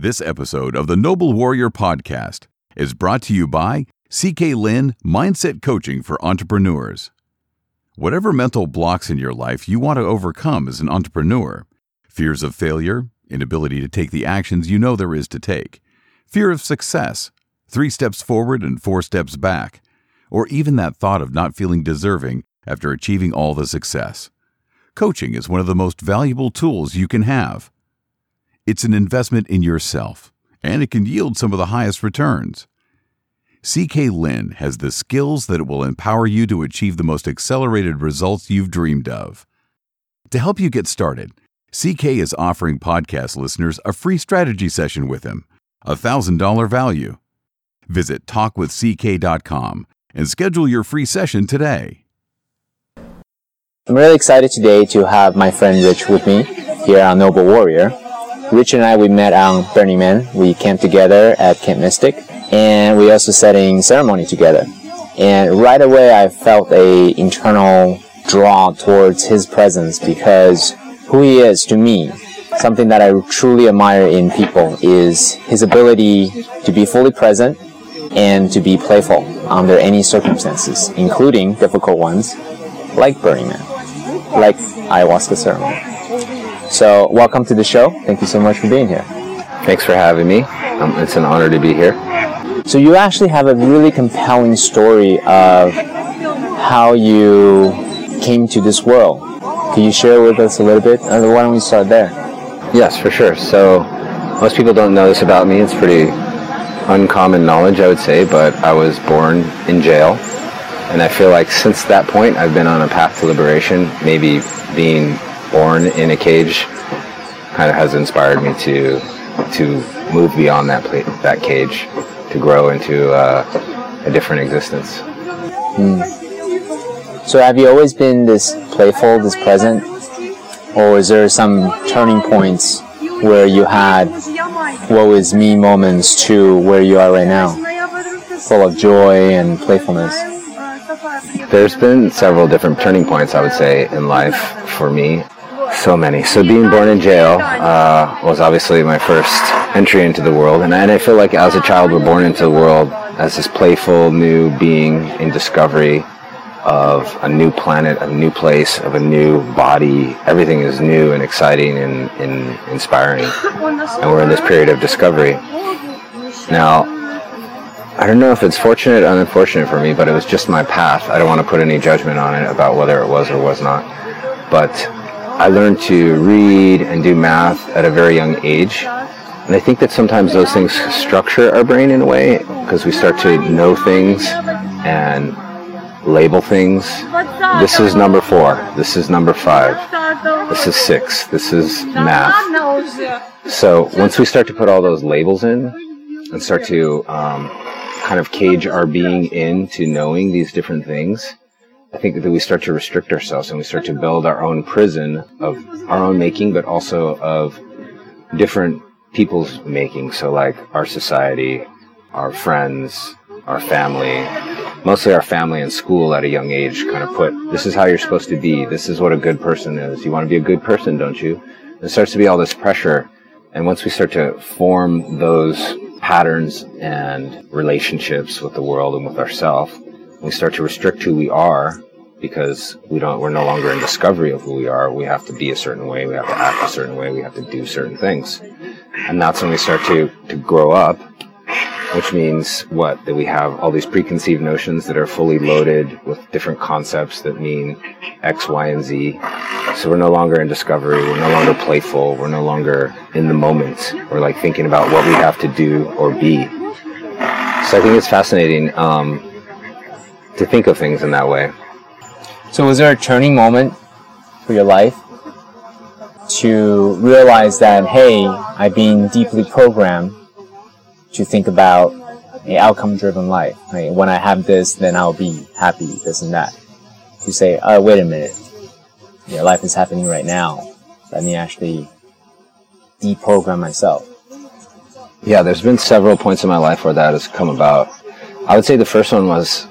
This episode of the Noble Warrior Podcast is brought to you by CK Lin Mindset Coaching for Entrepreneurs. Whatever mental blocks in your life you want to overcome as an entrepreneur fears of failure, inability to take the actions you know there is to take, fear of success, three steps forward and four steps back, or even that thought of not feeling deserving after achieving all the success. Coaching is one of the most valuable tools you can have. It's an investment in yourself, and it can yield some of the highest returns. CK Lin has the skills that will empower you to achieve the most accelerated results you've dreamed of. To help you get started, CK is offering podcast listeners a free strategy session with him, a $1,000 value. Visit talkwithck.com and schedule your free session today. I'm really excited today to have my friend Rich with me here on Noble Warrior. Rich and I, we met on Burning Man. We camped together at Camp Mystic, and we also setting ceremony together. And right away, I felt a internal draw towards his presence because who he is to me, something that I truly admire in people is his ability to be fully present and to be playful under any circumstances, including difficult ones like Burning Man, like ayahuasca ceremony. So, welcome to the show. Thank you so much for being here. Thanks for having me. Um, it's an honor to be here. So, you actually have a really compelling story of how you came to this world. Can you share with us a little bit? Uh, why don't we start there? Yes, for sure. So, most people don't know this about me. It's pretty uncommon knowledge, I would say, but I was born in jail. And I feel like since that point, I've been on a path to liberation. Maybe being born in a cage kind of has inspired me to to move beyond that pla- that cage, to grow into uh, a different existence. Hmm. So, have you always been this playful, this present, or is there some turning points where you had woe is me moments to where you are right now, full of joy and playfulness? There's been several different turning points, I would say, in life for me. So many. So being born in jail uh, was obviously my first entry into the world, and, and I feel like as a child, we're born into the world as this playful new being in discovery of a new planet, a new place, of a new body. Everything is new and exciting and, and inspiring, and we're in this period of discovery. Now, I don't know if it's fortunate or unfortunate for me, but it was just my path. I don't want to put any judgment on it about whether it was or was not. But I learned to read and do math at a very young age. And I think that sometimes those things structure our brain in a way because we start to know things and label things. This is number four. This is number five. This is six. This is math. So once we start to put all those labels in and start to um, kind of cage our being into knowing these different things, I think that we start to restrict ourselves and we start to build our own prison of our own making, but also of different people's making. So, like our society, our friends, our family, mostly our family and school at a young age kind of put this is how you're supposed to be. This is what a good person is. You want to be a good person, don't you? It starts to be all this pressure. And once we start to form those patterns and relationships with the world and with ourselves, we start to restrict who we are because we don't we're no longer in discovery of who we are. We have to be a certain way. We have to act a certain way. We have to do certain things. And that's when we start to to grow up which means what? That we have all these preconceived notions that are fully loaded with different concepts that mean x y and z. So we're no longer in discovery. We're no longer playful. We're no longer in the moment. We're like thinking about what we have to do or be. So i think it's fascinating um, to think of things in that way. So, was there a turning moment for your life to realize that, hey, I've been deeply programmed to think about an outcome driven life? Right? When I have this, then I'll be happy, this and that. To say, oh, wait a minute, your life is happening right now. Let me actually deprogram myself. Yeah, there's been several points in my life where that has come about. I would say the first one was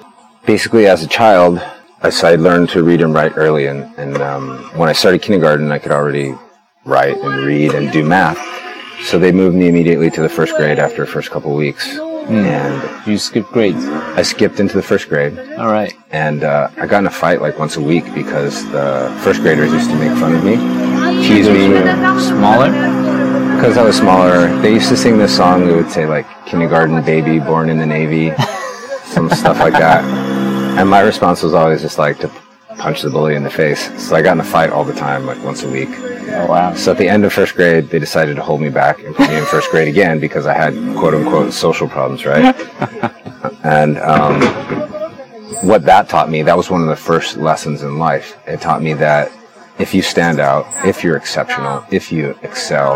basically as a child, I learned to read and write early, and, and um, when I started kindergarten, I could already write and read and do math. So they moved me immediately to the first grade after the first couple of weeks. And You skipped grades. I skipped into the first grade. All right. And uh, I got in a fight like once a week because the first graders used to make fun of me, tease me. Smaller? Because I was smaller, they used to sing this song. They would say like "Kindergarten baby, born in the Navy," some stuff like that. And my response was always just like to punch the bully in the face. So I got in a fight all the time, like once a week. Oh, wow. So at the end of first grade, they decided to hold me back and put me in first grade again because I had quote unquote social problems, right? and um, what that taught me, that was one of the first lessons in life. It taught me that if you stand out, if you're exceptional, if you excel,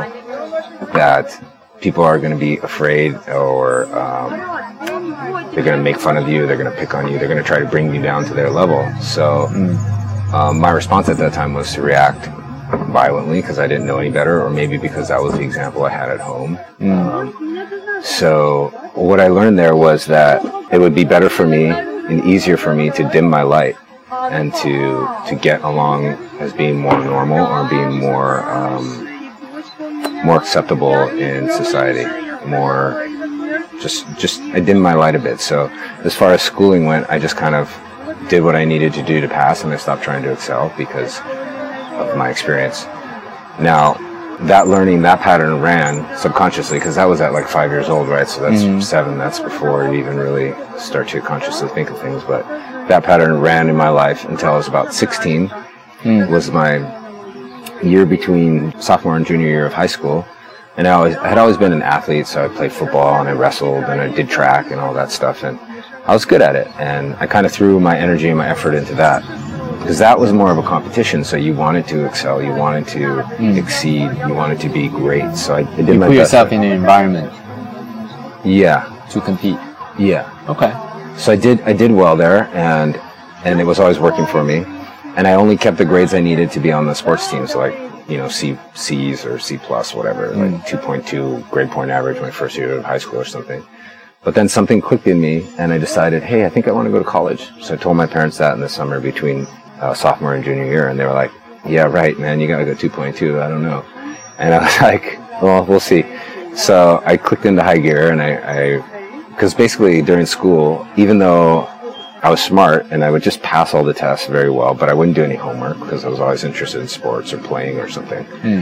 that people are going to be afraid or um, they're going to make fun of you, they're going to pick on you, they're going to try to bring you down to their level. So um, my response at that time was to react violently because I didn't know any better, or maybe because that was the example I had at home. Um, so what I learned there was that it would be better for me and easier for me to dim my light and to to get along as being more normal or being more um, more acceptable in society, more just just I dimmed my light a bit. So as far as schooling went, I just kind of did what I needed to do to pass, and I stopped trying to excel because of my experience. Now, that learning, that pattern ran subconsciously because that was at like five years old, right? So that's mm-hmm. seven. That's before you even really start to consciously think of things. But that pattern ran in my life until I was about 16. Hmm. Was my year between sophomore and junior year of high school. And I, always, I had always been an athlete, so I played football and I wrestled and I did track and all that stuff. And I was good at it. And I kind of threw my energy and my effort into that because that was more of a competition. So you wanted to excel, you wanted to hmm. exceed, you wanted to be great. So I, I did You my put best. yourself in an environment yeah, to compete. yeah. Okay. So I did I did well there, and and it was always working for me. And I only kept the grades I needed to be on the sports teams, So like you know C C's or C plus whatever, like two point two grade point average my first year of high school or something. But then something clicked in me, and I decided, hey, I think I want to go to college. So I told my parents that in the summer between uh, sophomore and junior year, and they were like, yeah, right, man, you gotta go two point two. I don't know. And I was like, well, we'll see. So I clicked into high gear, and I, because basically during school, even though I was smart and I would just pass all the tests very well, but I wouldn't do any homework because I was always interested in sports or playing or something. Hmm.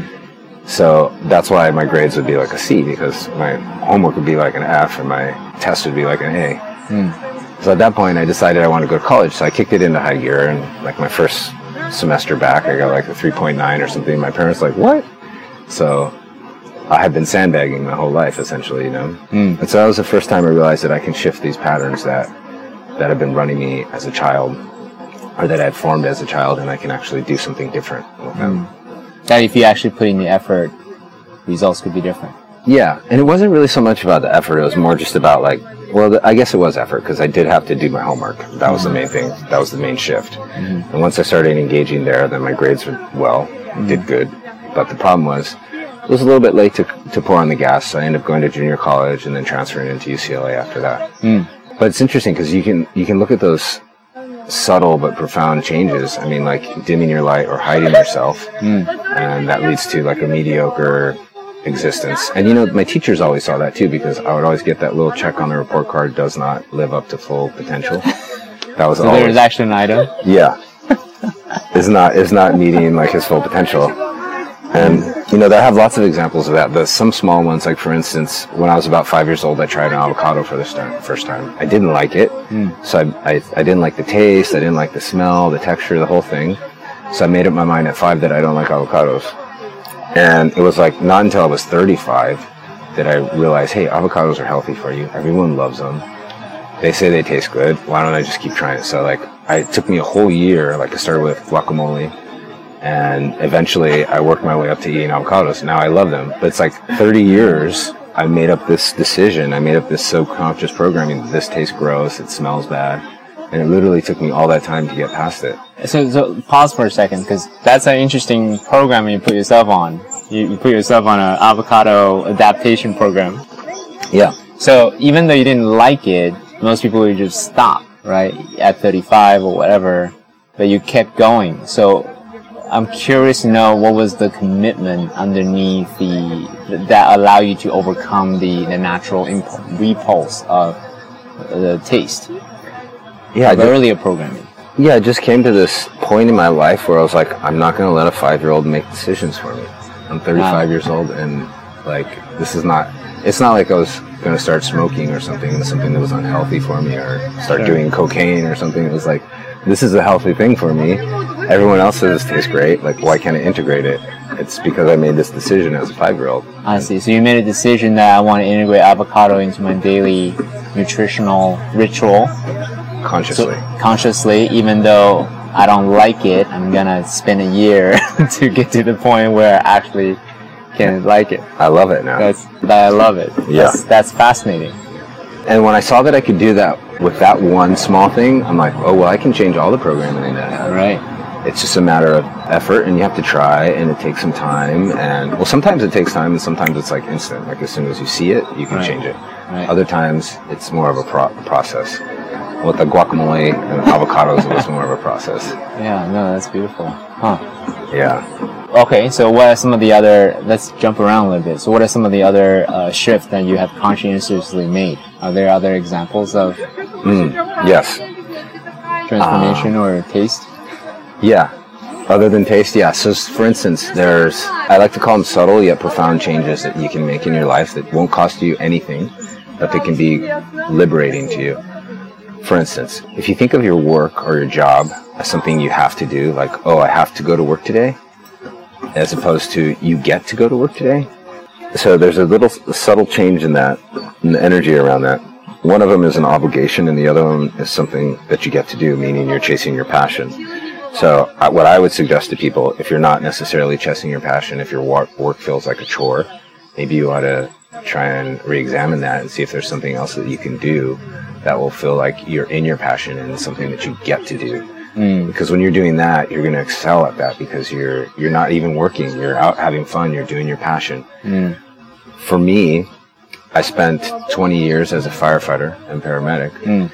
So that's why my grades would be like a C because my homework would be like an F and my test would be like an A. Hmm. So at that point, I decided I wanted to go to college. So I kicked it into high gear, and like my first semester back, I got like a 3.9 or something. My parents like, "What?" So I had been sandbagging my whole life, essentially, you know. Hmm. And so that was the first time I realized that I can shift these patterns that that have been running me as a child, or that I had formed as a child, and I can actually do something different with them. Hmm. That if you actually put in the effort, results could be different. Yeah, and it wasn't really so much about the effort. It was more just about like, well, I guess it was effort because I did have to do my homework. That was the hmm. main thing. That was the main shift. Hmm. And once I started engaging there, then my grades were well, did good. But the problem was, it was a little bit late to to pour on the gas. So I ended up going to junior college and then transferring into UCLA after that. But it's interesting because you can you can look at those subtle but profound changes. I mean, like dimming your light or hiding yourself, hmm. and that leads to like a mediocre existence. And you know, my teachers always saw that too because I would always get that little check on the report card does not live up to full potential. That was So always is actually an item. yeah, is not is not meeting like his full potential. And you know, I have lots of examples of that. But some small ones, like for instance, when I was about five years old, I tried an avocado for the start, first time. I didn't like it, hmm. so I, I I didn't like the taste. I didn't like the smell, the texture, the whole thing. So I made up my mind at five that I don't like avocados. And it was like not until I was 35 that I realized, hey, avocados are healthy for you. Everyone loves them. They say they taste good. Why don't I just keep trying it? So like, I, it took me a whole year. Like I started with guacamole, and eventually I worked my way up to eating avocados. Now I love them. But it's like 30 years. I made up this decision. I made up this subconscious programming. This tastes gross. It smells bad. And it literally took me all that time to get past it. So, so pause for a second because that's an interesting program you put yourself on. You, you put yourself on an avocado adaptation program. Yeah. So even though you didn't like it, most people would just stop, right? At 35 or whatever, but you kept going. So I'm curious to know what was the commitment underneath the that allow you to overcome the, the natural impulse, repulse of the taste. Yeah, like just, earlier programming. yeah, I just came to this point in my life where I was like, I'm not going to let a five year old make decisions for me. I'm 35 Wow. years old, and like, this is not. It's not like I was going to start smoking or something, something that was unhealthy for me, or start Sure. doing cocaine or something. It was like, this is a healthy thing for me. Everyone else says this tastes great. Like, why can't I integrate it? It's because I made this decision as a five year old. I see. So you made a decision that I want to integrate avocado into my daily nutritional ritual. Consciously. So consciously, even though I don't like it, I'm gonna spend a year to get to the point where I actually can like it. I love it now. That's that I love it. Yeah. That's, that's fascinating. And when I saw that I could do that with that one small thing, I'm like, oh well, I can change all the programming that I have. Right. It's just a matter of effort, and you have to try, and it takes some time. And well, sometimes it takes time, and sometimes it's like instant. Like as soon as you see it, you can Right. change it. Right. Other times, it's more of a pro- process. With the guacamole and avocados, it was more of a process. Yeah. No, that's beautiful. Huh. Yeah. Okay. So what are some of the other? Let's jump around a little bit. So what are some of the other uh, shifts that you have conscientiously made? Are there other examples of Mm, yes. transformation or taste? Yeah. Other than taste, yeah. So, for instance, there's, I like to call them subtle yet profound changes that you can make in your life that won't cost you anything, but that can be liberating to you. For instance, if you think of your work or your job as something you have to do, like, oh, I have to go to work today, as opposed to you get to go to work today. So there's a little subtle change in that, in the energy around that. One of them is an obligation, and the other one is something that you get to do, meaning you're chasing your passion. So, what I would suggest to people, if you're not necessarily chasing your passion, if your work, feels like a chore, maybe you ought to try and re-examine that and see if there's something else that you can do that will feel like you're in your passion and something that you get to do. Mm. Because when you're doing that, you're going to excel at that because you're you're not even working. You're out having fun. You're doing your passion. Mm. For me, I spent 20 years as a firefighter and paramedic, Mm.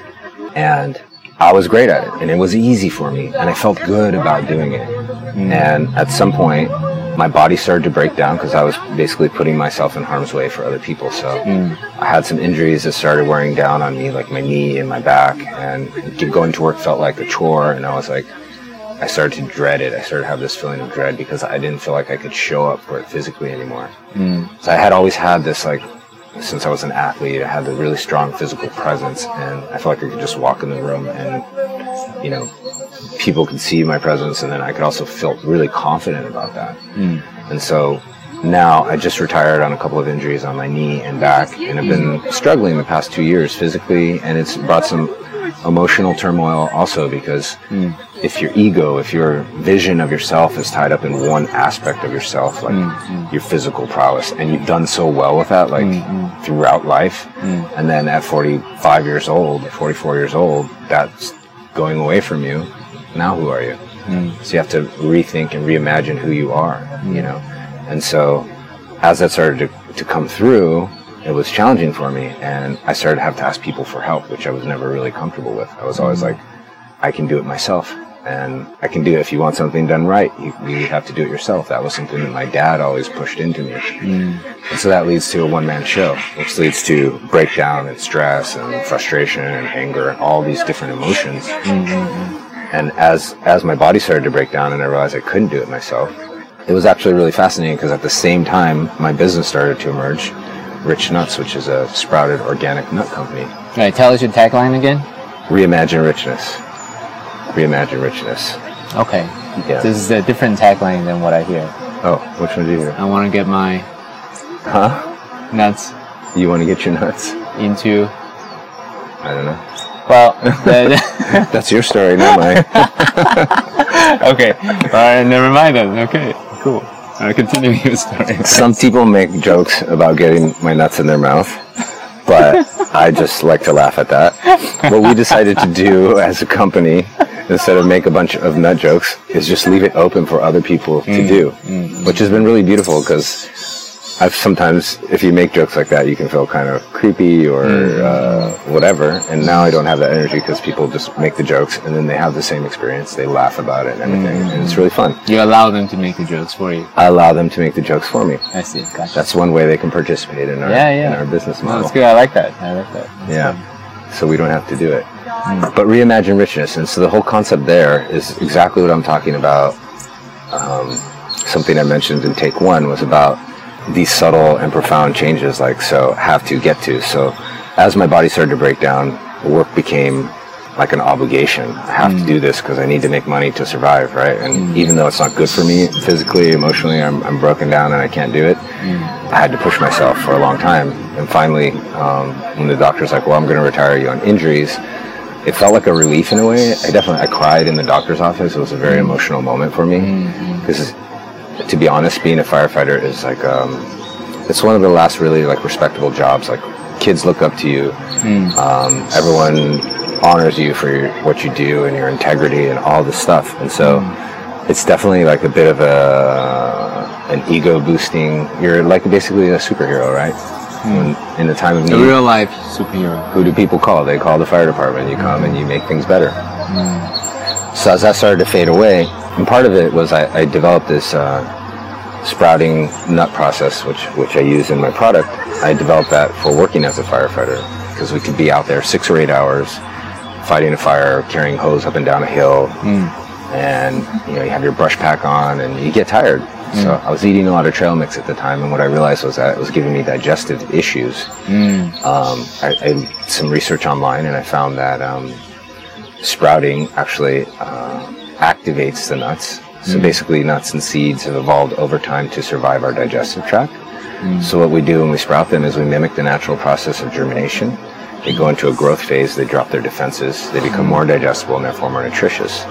and I was great at it, and it was easy for me, and I felt good about doing it. Mm. And at some point, my body started to break down because I was basically putting myself in harm's way for other people. So mm. I had some injuries that started wearing down on me, like my knee and my back, and going to work felt like a chore. And I was like, I started to dread it. I started to have this feeling of dread because I didn't feel like I could show up for it physically anymore. Mm. So I had always had this like since I was an athlete, I had a really strong physical presence, and I felt like I could just walk in the room and you know people could see my presence, and then I could also feel really confident about that. Hmm. And so now I just retired on a couple of injuries on my knee and back, and I've been struggling the past two years physically, and it's brought some emotional turmoil also because hmm. If your ego, if your vision of yourself is tied up in one aspect of yourself, like mm, mm. your physical prowess, and you've done so well with that, like mm, throughout life, and then at 45 years old, 44 years old, that's going away from you. Now who are you? So you have to rethink and reimagine who you are, you know. And so as that started to, to come through, it was challenging for me, and I started to have to ask people for help, which I was never really comfortable with. I was always like, I can do it myself, and I can do it. If you want something done right, you, you have to do it yourself. That was something that my dad always pushed into me, hmm. and so that leads to a one-man show, which leads to breakdown and stress and frustration and anger and all these different emotions. Hmm, hmm, and as as my body started to break down, and I realized I couldn't do it myself, it was actually really fascinating because at the same time, my business started to emerge, Rich Nuts, which is a sprouted organic nut company. All right, tell us your tagline again. Reimagine richness. Reimagine richness. Okay. Yeah. This is a different tagline than what I hear. Oh, which one do you hear? I want to get my Huh? nuts You want to get your nuts? into. I don't know. Well, That's your story, not mine. okay. All right, never mind then. Okay, cool. Right, continue your story. Some people make jokes about getting my nuts in their mouth, but I just like to laugh at that. What we decided to do as a company, instead of make a bunch of nut jokes, is just leave it open for other people to mm, do, mm. which has been really beautiful because I've sometimes, if you make jokes like that, you can feel kind of creepy or mm. uh, whatever. And now I don't have that energy because people just make the jokes and then they have the same experience. They laugh about it and everything, and it's really fun. You allow them to make the jokes for you. I allow them to make the jokes for me. I see. Gotcha. That's one way they can participate in our Yeah, yeah. in our business No, model. that's good. I like that. I like that. That's Yeah. So we don't have to do it. But reimagine richness, and so the whole concept there is exactly what I'm talking about. Um, something I mentioned in take one was about these subtle and profound changes, like so have to get to. So as my body started to break down, work became like an obligation. I have to do this because I need to make money to survive, right? And even though it's not good for me physically, emotionally, I'm, I'm broken down and I can't do it. I had to push myself for a long time. And finally, um, when the doctor's like, well, I'm going to retire you on injuries, it felt like a relief in a way. I definitely, I cried in the doctor's office. It was a very emotional moment for me. Because to be honest, being a firefighter is like, um, it's one of the last really like respectable jobs. Like kids look up to you. Um, everyone honors you for your, what you do and your integrity and all this stuff. And so it's definitely like a bit of a an ego boosting. You're like basically a superhero, right? When, in the time of need. A real life superhero. who do people call? They call the fire department. You come and you make things better. Hmm. So as that started to fade away, and part of it was I, I developed this uh, sprouting nut process, which which I use in my product. I developed that for working as a firefighter because we could be out there six or eight hours fighting a fire, carrying hose up and down a hill, hmm. and you know you have your brush pack on and you get tired. So I was eating a lot of trail mix at the time, and what I realized was that it was giving me digestive issues. Um, I, I did some research online, and I found that um, sprouting actually uh, activates the nuts. So basically, nuts and seeds have evolved over time to survive our digestive tract. So what we do when we sprout them is we mimic the natural process of germination. They go into a growth phase. They drop their defenses. They become more digestible and therefore more nutritious.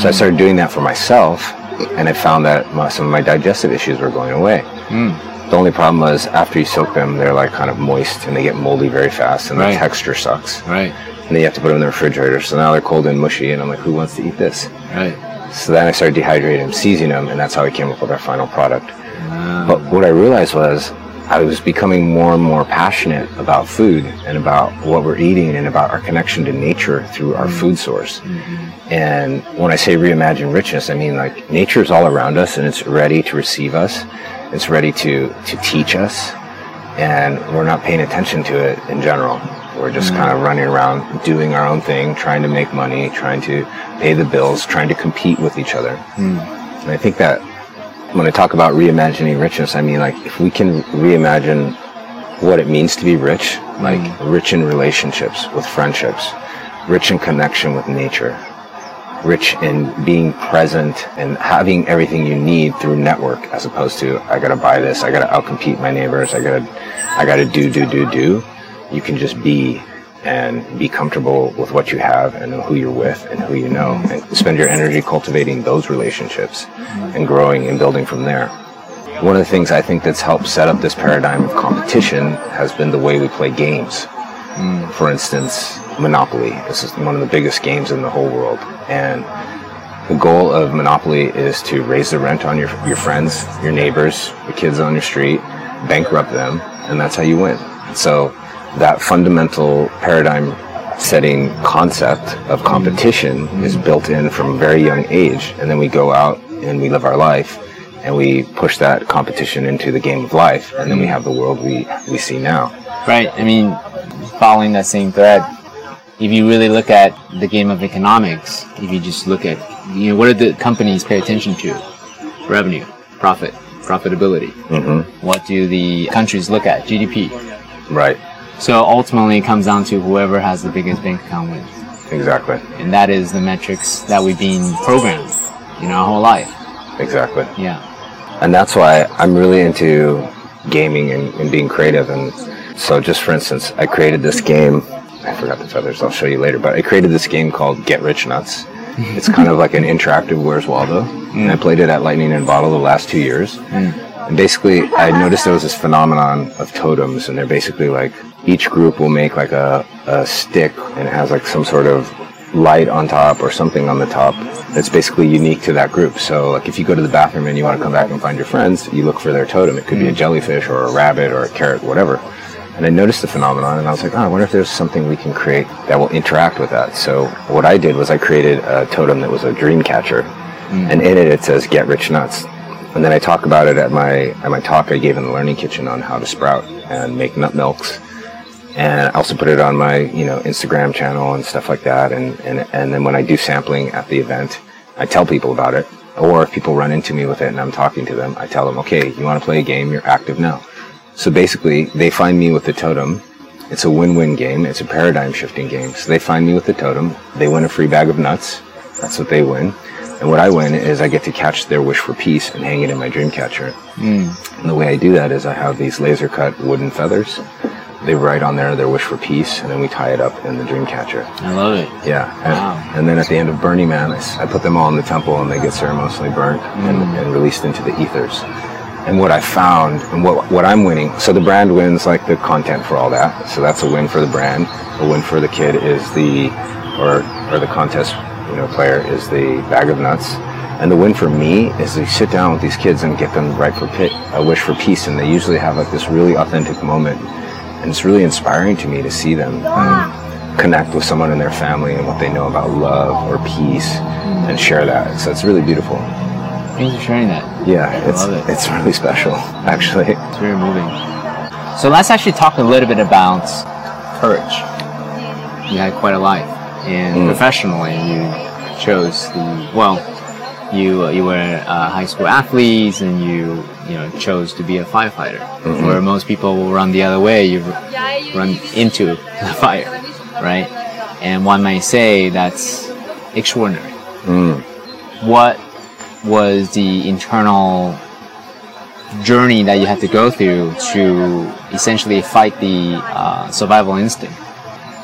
So I started doing that for myself, and I found that my, some of my digestive issues were going away. Hmm. The only problem was after you soak them, they're like kind of moist and they get moldy very fast, and Right. the texture sucks. Right. And then you have to put them in the refrigerator. So now they're cold and mushy, and I'm like, who wants to eat this? Right. So then I started dehydrating them, seizing them, and that's how we came up with our final product. Ah. But what I realized was I was becoming more and more passionate about food and about what we're eating and about our connection to nature through our hmm. food source. Hmm. And when I say reimagine richness, I mean like nature is all around us and it's ready to receive us. It's ready to, to teach us. And we're not paying attention to it in general. We're just mm. kind of running around doing our own thing, trying to make money, trying to pay the bills, trying to compete with each other. Mm. And I think that when I talk about reimagining richness, I mean like if we can reimagine what it means to be rich, like mm. rich in relationships with friendships, rich in connection with nature, rich in being present and having everything you need through network as opposed to I gotta buy this, I gotta outcompete my neighbors, I gotta I gotta do do do do. You can just be and be comfortable with what you have and who you're with and who you know and spend your energy cultivating those relationships and growing and building from there. One of the things I think that's helped set up this paradigm of competition has been the way we play games. For instance, Monopoly. This is one of the biggest games in the whole world. And the goal of Monopoly is to raise the rent on your, your friends, your neighbors, the kids on your street, bankrupt them, and that's how you win. So that fundamental paradigm setting concept of competition is built in from a very young age. And then we go out and we live our life and we push that competition into the game of life. And then we have the world we, we see now. Right. I mean, following that same thread, if you really look at the game of economics, if you just look at, you know, what do the companies pay attention to? Revenue, profit, profitability. Mm-hmm. What do the countries look at? GDP. Right. So ultimately, it comes down to whoever has the biggest bank account wins, Exactly. and that is the metrics that we've been programmed, you know, our whole life. Exactly. Yeah. and that's why I'm really into gaming and, and being creative. And so, just for instance, I created this game. I forgot the feathers. I'll show you later. But I created this game called Get Rich Nuts. It's kind of like an interactive Where's Waldo. And I mm. played it at Lightning in a Bottle the last two years. Mm. And basically, I noticed there was this phenomenon of totems, and they're basically like each group will make like a, a stick and it has like some sort of light on top or something on the top that's basically unique to that group. So, like if you go to the bathroom and you want to come back and find your friends, you look for their totem. It could be a mm. jellyfish or a rabbit or a carrot, whatever. And I noticed the phenomenon, and I was like, oh, I wonder if there's something we can create that will interact with that. So, what I did was I created a totem that was a dream catcher, hmm. and in it it says "Get rich nuts." And then I talk about it at my at my talk I gave in the Learning Kitchen on how to sprout and make nut milks and I also put it on my you know Instagram channel and stuff like that. And and and then when I do sampling at the event, I tell people about it. Or if people run into me with it and I'm talking to them, I tell them, okay, you want to play a game? You're active now. So basically, they find me with the totem. It's a win-win game. It's a paradigm shifting game. So they find me with the totem. They win a free bag of nuts. That's what they win. And what I win is I get to catch their wish for peace and hang it in my dream catcher. Hmm. And the way I do that is I have these laser cut wooden feathers. They write on there their wish for peace, and then we tie it up in the dream catcher. I love it. Yeah. And, Wow. and then at the end of Burning Man, I put them all in the temple and they get ceremoniously burnt and, hmm. and released into the ethers. And what I found and what, what I'm winning, so the brand wins like the content for all that. So that's a win for the brand. A win for the kid is the, or, or the contest, you know, player is the bag of nuts. And the win for me is to sit down with these kids and get them right for pit, a wish for peace. And they usually have like this really authentic moment. And it's really inspiring to me to see them um, connect with someone in their family and what they know about love or peace and share that. So it's really beautiful. Thanks for sharing that. Yeah, I it's love it. it's really special, actually. It's very moving. So let's actually talk a little bit about courage. You had quite a life, and Mm. professionally, you chose the well. You uh, you were uh, high school athletes, and you you know chose to be a firefighter. Mm-hmm. Where most people will run the other way, you run into the fire, right? And one might say that's extraordinary. Mm. What was the internal journey that you had to go through to essentially fight the uh, survival instinct?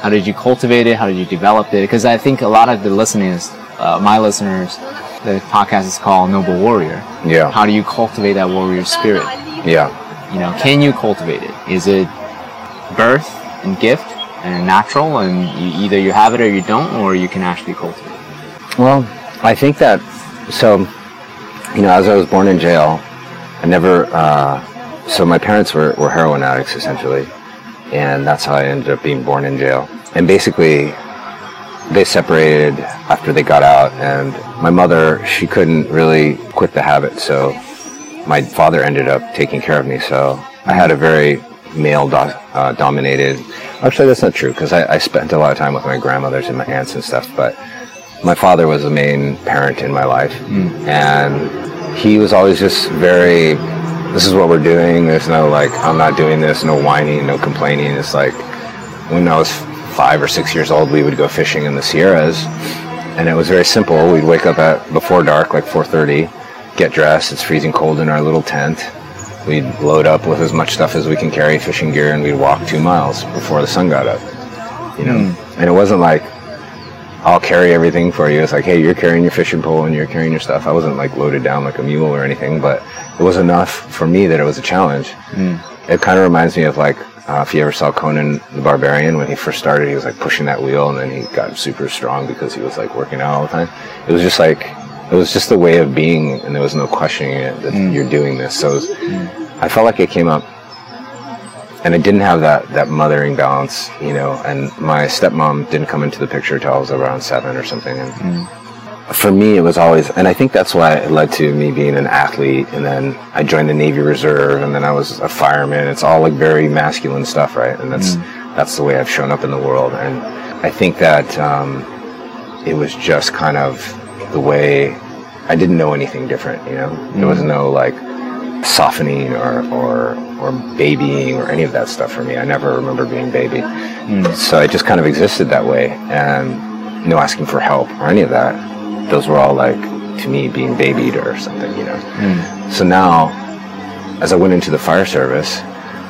How did you cultivate it? How did you develop it? Because I think a lot of the listeners, uh, my listeners, the podcast is called Noble Warrior. Yeah, How do you cultivate that warrior spirit? yeah. You know, can you cultivate it? Is it birth and gift and natural, and you, either you have it or you don't, or you can actually cultivate it? Well, I think that so. You know, as I was born in jail, I never. Uh, so my parents were, were heroin addicts essentially, and that's how I ended up being born in jail. And basically, they separated after they got out, and my mother she couldn't really quit the habit, so my father ended up taking care of me. So I had a very male do- uh, dominated. Actually, that's not true because I, I spent a lot of time with my grandmothers and my aunts and stuff, but my father was the main parent in my life, hmm. and he was always just very. This is what we're doing. There's no like I'm not doing this. No whining. No complaining. It's like when I was five or six years old, we would go fishing in the Sierras, and it was very simple. We'd wake up at before dark, like 4:30, get dressed. It's freezing cold in our little tent. We'd load up with as much stuff as we can carry, fishing gear, and we'd walk two miles before the sun got up. You know, hmm. and it wasn't like I'll carry everything for you. It's like, hey, you're carrying your fishing pole and you're carrying your stuff. I wasn't like loaded down like a mule or anything, but it was enough for me that it was a challenge. Hmm. It kind of reminds me of like uh, if you ever saw Conan the Barbarian when he first started, he was like pushing that wheel and then he got super strong because he was like working out all the time. It was just like it was just a way of being, and there was no questioning it that hmm. you're doing this. So it was, hmm. I felt like it came up and I didn't have that that mothering balance, you know. And my stepmom didn't come into the picture till I was around seven or something. And mm. for me, it was always, and I think that's why it led to me being an athlete. And then I joined the Navy Reserve, and then I was a fireman. It's all like very masculine stuff, right? And that's mm. that's the way I've shown up in the world. And I think that um, it was just kind of the way I didn't know anything different. You know, there was mm. no like softening or, or or babying or any of that stuff for me. I never remember being baby. So I just kind of existed that way and no asking for help or any of that. Those were all like to me being babied or something, you know. So now as I went into the fire service,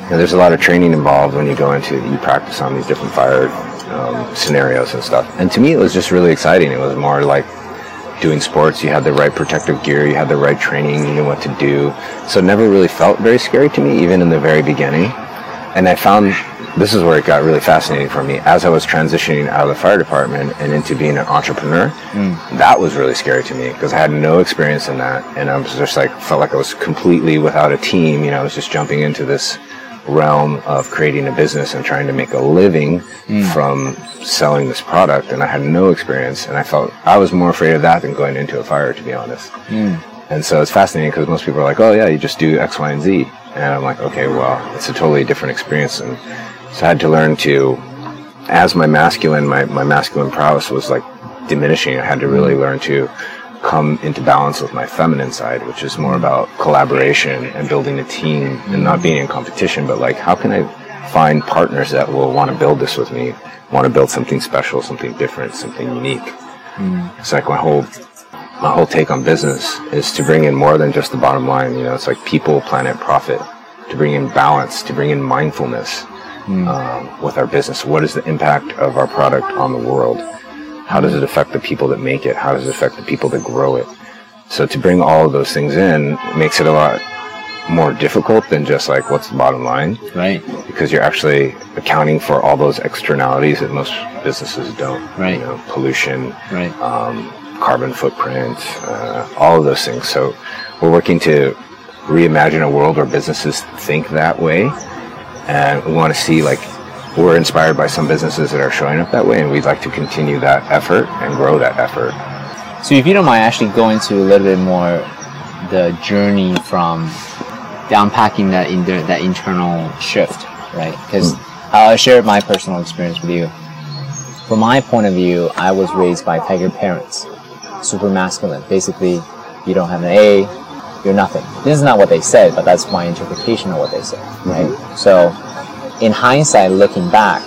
you know, there's a lot of training involved when you go into you practice on these different fire um, scenarios and stuff. And to me it was just really exciting. It was more like doing sports, you had the right protective gear, you had the right training, you knew what to do. So it never really felt very scary to me, even in the very beginning. and I found this is where it got really fascinating for me as I was transitioning out of the fire department and into being an entrepreneur. Hmm. That was really scary to me because I had no experience in that, and I was just like felt like I was completely without a team. You know, I was just jumping into this realm of creating a business and trying to make a living hmm. from selling this product, and I had no experience, and I felt I was more afraid of that than going into a fire, to be honest. Hmm. And so it's fascinating because most people are like, "Oh yeah, you just do X, Y, and Z," and I'm like, "Okay, well, it's a totally different experience." And so I had to learn to, as my masculine, my, my masculine prowess was like diminishing. I had to really hmm. learn to come into balance with my feminine side, which is more about collaboration and building a team and not being in competition, but like, how can I find partners that will want to build this with me, want to build something special, something different, something unique. It's like my whole my whole take on business is to bring in more than just the bottom line. You know, it's like people, planet, profit. To bring in balance, to bring in mindfulness um, with our business. What is the impact of our product on the world? How does it affect the people that make it? How does it affect the people that grow it? So to bring all of those things in makes it a lot more difficult than just like what's the bottom line Right. because you're actually accounting for all those externalities that most businesses don't. Right. You know, pollution, Right. um, carbon footprint, uh, all of those things. So we're working to reimagine a world where businesses think that way, and we want to see like we're inspired by some businesses that are showing up that way, and we'd like to continue that effort and grow that effort. So if you don't mind actually going to a little bit more the journey from the unpacking that in the, that internal shift, right? Because hmm. I'll share my personal experience with you. From my point of view, I was raised by tiger parents, super masculine. Basically, you don't have an A, you're nothing. This is not what they said, but that's my interpretation of what they said, right? Mm-hmm. So, in hindsight, looking back,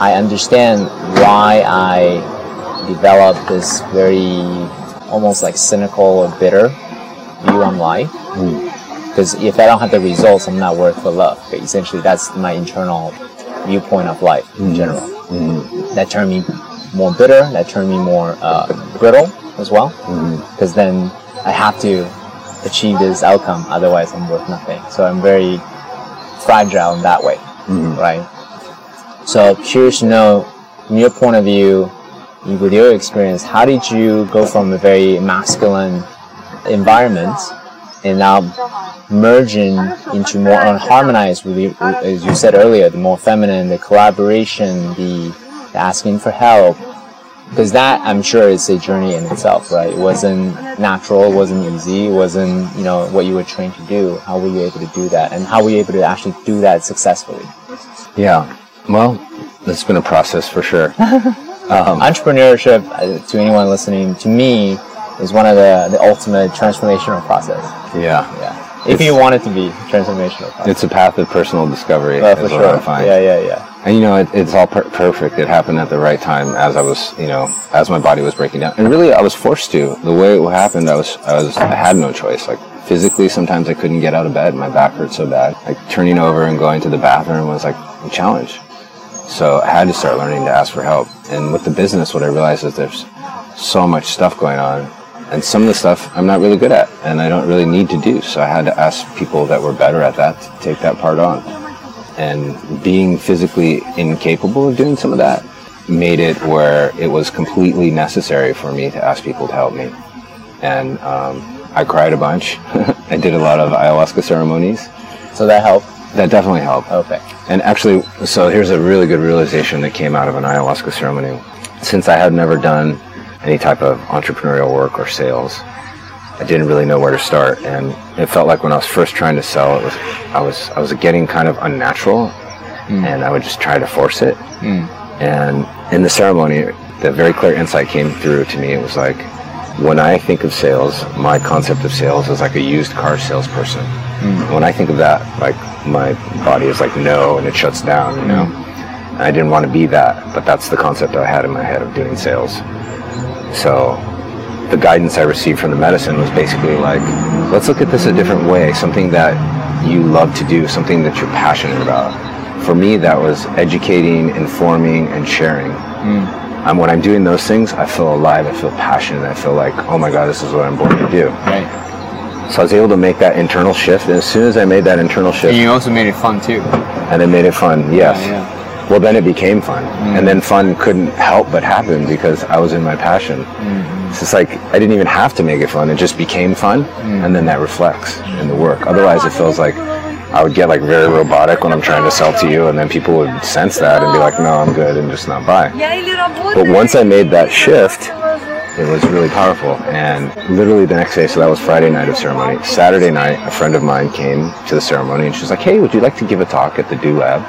I understand why I developed this very almost like cynical or bitter view on life. Hmm. Because if I don't have the results, I'm not worth the love. But essentially, that's my internal viewpoint of life in hmm. general. Hmm. That turned me more bitter. That turned me more uh, brittle as well. Because then I have to achieve this outcome, otherwise I'm worth nothing. So I'm very fragile in that way, Mm-hmm. right? So curious to know, from your point of view, with your experience, how did you go from a very masculine environment and now merging into more unharmonized with you, as you said earlier, the more feminine, the collaboration, the, the asking for help? Because that, I'm sure, is a journey in itself, right? It wasn't natural, it wasn't easy, it wasn't, you know, what you were trained to do. How were you able to do that? And how were you able to actually do that successfully? Yeah. Well, it's been a process for sure. entrepreneurship uh, to anyone listening to me is one of the, the ultimate transformational process Yeah. yeah if you want it to be transformational process. It's a path of personal discovery. Oh, for sure yeah yeah yeah And you know, it, it's all per- perfect. It happened at the right time as I was, you know, as my body was breaking down. And really, I was forced to. The way it happened, I was, I was, I had no choice. Like physically, sometimes I couldn't get out of bed. My back hurt so bad. Like turning over and going to the bathroom was like a challenge. So I had to start learning to ask for help. And with the business, what I realized is there's so much stuff going on. And some of the stuff I'm not really good at and I don't really need to do. So I had to ask people that were better at that to take that part on and being physically incapable of doing some of that made it where it was completely necessary for me to ask people to help me. And um, I cried a bunch. I did a lot of ayahuasca ceremonies. so that helped That definitely helped. okay And actually, so here's a really good realization that came out of an ayahuasca ceremony. Since I had never done any type of entrepreneurial work or sales, I didn't really know where to start, and it felt like when I was first trying to sell, it was I was I was getting kind of unnatural, hmm. and I would just try to force it. Hmm. And in the ceremony, the very clear insight came through to me. It was like, when I think of sales, my concept of sales is like a used car salesperson. Hmm. When I think of that, like my body is like no, and it shuts down. You know, And I didn't want to be that, but that's the concept I had in my head of doing sales. So the guidance I received from the medicine was basically like, let's look at this a different way, something that you love to do, something that you're passionate about. For me, that was educating, informing, and sharing. Hmm. And when I'm doing those things, I feel alive, I feel passionate, I feel like, oh my God, this is what I'm born to do. right So I was able to make that internal shift, and as soon as I made that internal shift, and you also made it fun too and it made it fun. Yes. yeah. Well, then it became fun, and hmm. then fun couldn't help but happen because I was in my passion. Hmm. It's just like I didn't even have to make it fun; it just became fun, hmm. and then that reflects in the work. Otherwise, it feels like I would get like very robotic when I'm trying to sell to you, and then people would sense that and be like, "No, I'm good," and just not buy. But once I made that shift, it was really powerful. And literally the next day, so that was Friday night of ceremony. Saturday night, a friend of mine came to the ceremony and she's like, "Hey, would you like to give a talk at the Do Lab?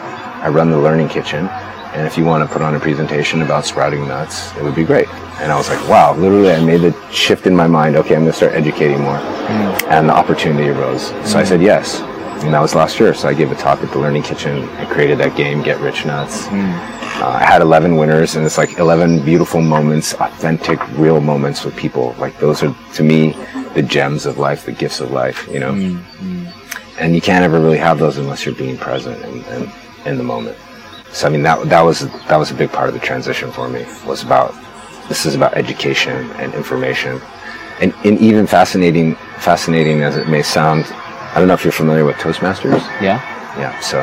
I run the Learning Kitchen, and if you want to put on a presentation about sprouting nuts, it would be great." And I was like, "Wow!" Literally, I made the shift in my mind. Okay, I'm going to start educating more, mm. and the opportunity arose. So I mm. said yes. And that was last year. So I gave a talk at the Learning Kitchen. I created that game, Get Rich Nuts. Mm. Uh, I had 11 winners, and it's like 11 beautiful moments, authentic, real moments with people. Like those are, to me, the gems of life, the gifts of life. You know, and you can't ever really have those unless you're being present and, and in the moment. So I mean, that that was that was a big part of the transition for me. Was about this is about education and information, and, and even fascinating, fascinating as it may sound. I don't know if you're familiar with Toastmasters. Yeah. Yeah. So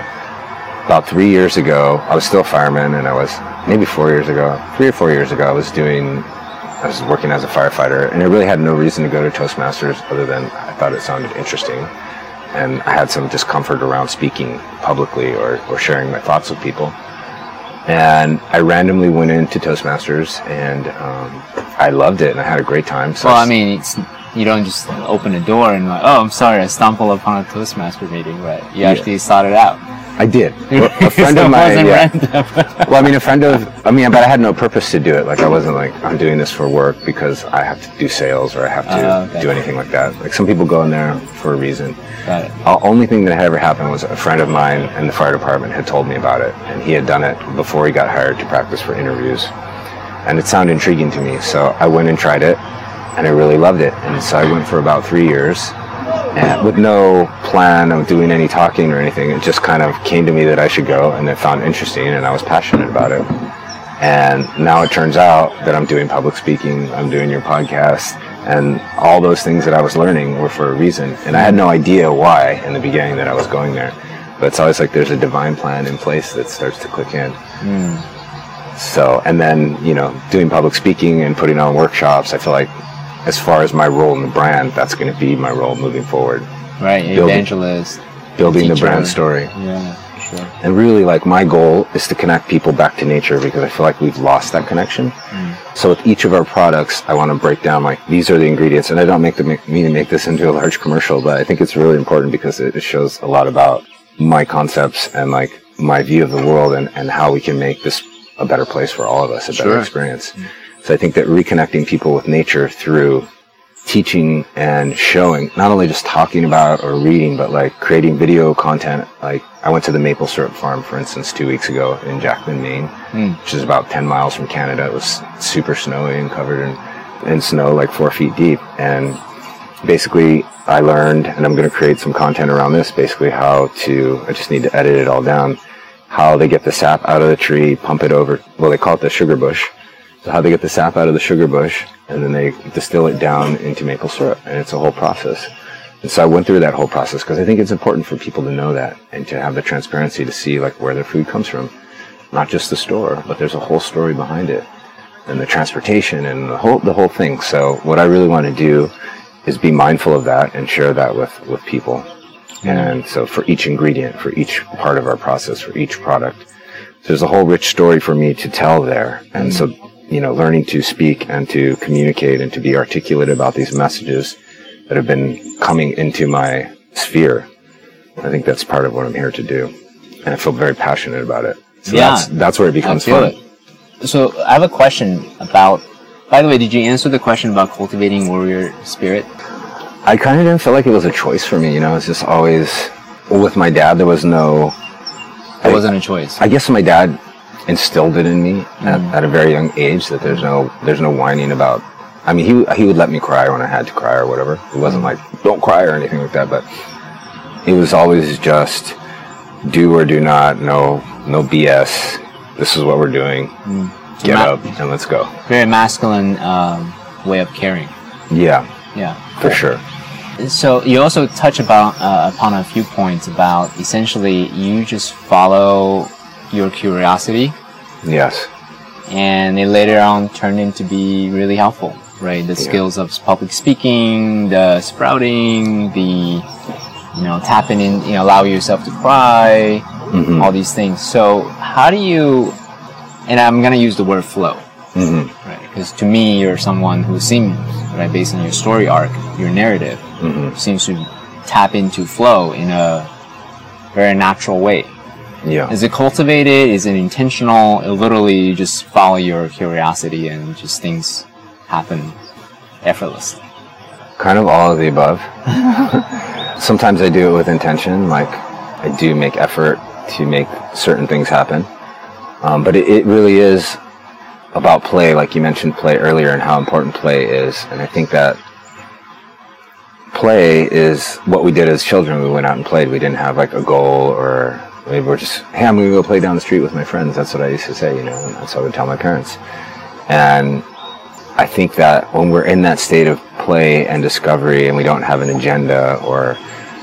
about three years ago, I was still a fireman, and I was maybe four years ago, three or four years ago, I was doing, I was working as a firefighter, and I really had no reason to go to Toastmasters other than I thought it sounded interesting, and I had some discomfort around speaking publicly or, or sharing my thoughts with people. And I randomly went into Toastmasters, and um, I loved it, and I had a great time. So Well, I mean, it's you don't just open a door and like, oh, I'm sorry, I stumbled upon a Toastmaster meeting, but you actually sought it out. I did. A friend of mine. yeah. Well, I mean, a friend of, I mean, but I had no purpose to do it. Like, I wasn't like, I'm doing this for work because I have to do sales or I have to Oh, okay. do anything like that. Like, some people go in there for a reason. Got it. The only thing that had ever happened was a friend of mine in the fire department had told me about it, and he had done it before he got hired to practice for interviews. And it sounded intriguing to me, so I went and tried it, and I really loved it. And so I went for about three years, with no plan of doing any talking or anything. It just kind of came to me that I should go, and I found interesting, and I was passionate about it. And now it turns out that I'm doing public speaking, I'm doing your podcast, and all those things that I was learning were for a reason. And I had no idea why in the beginning that I was going there. But it's always like there's a divine plan in place that starts to click in. Hmm. So, and then, you know, doing public speaking and putting on workshops, I feel like as far as my role in the brand, that's going to be my role moving forward. Right, Building- evangelist. Building the brand story. Yeah, sure. And really, like, my goal is to connect people back to nature because I feel like we've lost that connection. Mm. So, with each of our products, I want to break down, like, these are the ingredients. And I don't make the, mean to make this into a large commercial, but I think it's really important because it, it shows a lot about my concepts and, like, my view of the world and, and how we can make this a better place for all of us, a better Sure. experience. Mm. So, I think that reconnecting people with nature through teaching and showing, not only just talking about or reading, but like creating video content. Like I went to the maple syrup farm, for instance, two weeks ago in Jackman, Maine, hmm. which is about 10 miles from Canada. It was super snowy and covered in, in snow, like four feet deep. And basically I learned, and I'm going to create some content around this, basically how to, I just need to edit it all down, how they get the sap out of the tree, pump it over, well, they call it the sugar bush. So how they get the sap out of the sugar bush, and then they distill it down into maple syrup, and it's a whole process. And so I went through that whole process because I think it's important for people to know that and to have the transparency to see like where their food comes from, not just the store, but there's a whole story behind it, and the transportation and the whole the whole thing. So what I really want to do is be mindful of that and share that with with people. And so for each ingredient, for each part of our process, for each product, there's a whole rich story for me to tell there. And so, you know, learning to speak and to communicate and to be articulate about these messages that have been coming into my sphere. I think that's part of what I'm here to do. And I feel very passionate about it. So Yeah. that's, that's where it becomes fun. it. So I have a question about. By the way, did you answer the question about cultivating warrior spirit? I kind of didn't feel like it was a choice for me. You know, it's just always, well, with my dad, there was no, It wasn't a choice. I guess my dad instilled it in me at, at a very young age that there's no there's no whining about. I mean, he he would let me cry when I had to cry or whatever. It wasn't like don't cry or anything like that, but it was always just do or do not. No no BS. This is what we're doing. Get Ma- up and let's go. Very masculine um, way of caring. Yeah, Yeah. for sure. So you also touch about uh, upon a few points about essentially you just follow your curiosity, Yes. and it later on turned into be really helpful, right? The skills of public speaking, the sprouting, the you know tapping in, you know, allow yourself to cry, Mhm. all these things. So how do you? And I'm gonna use the word flow, Mhm. right? Because to me, you're someone who seems right based on your story arc, your narrative Mhm. seems to tap into flow in a very natural way. Yeah. Is it cultivated? Is it intentional? It literally you just follow your curiosity and just things happen effortlessly. Kind of all of the above. Sometimes I do it with intention, like I do make effort to make certain things happen. Um, but it, it really is about play, like you mentioned play earlier, and how important play is. And I think that play is what we did as children. We went out and played. We didn't have like a goal or we were just, hey, I'm going to go play down the street with my friends. That's what I used to say, you know, and that's what I would tell my parents. And I think that when we're in that state of play and discovery and we don't have an agenda or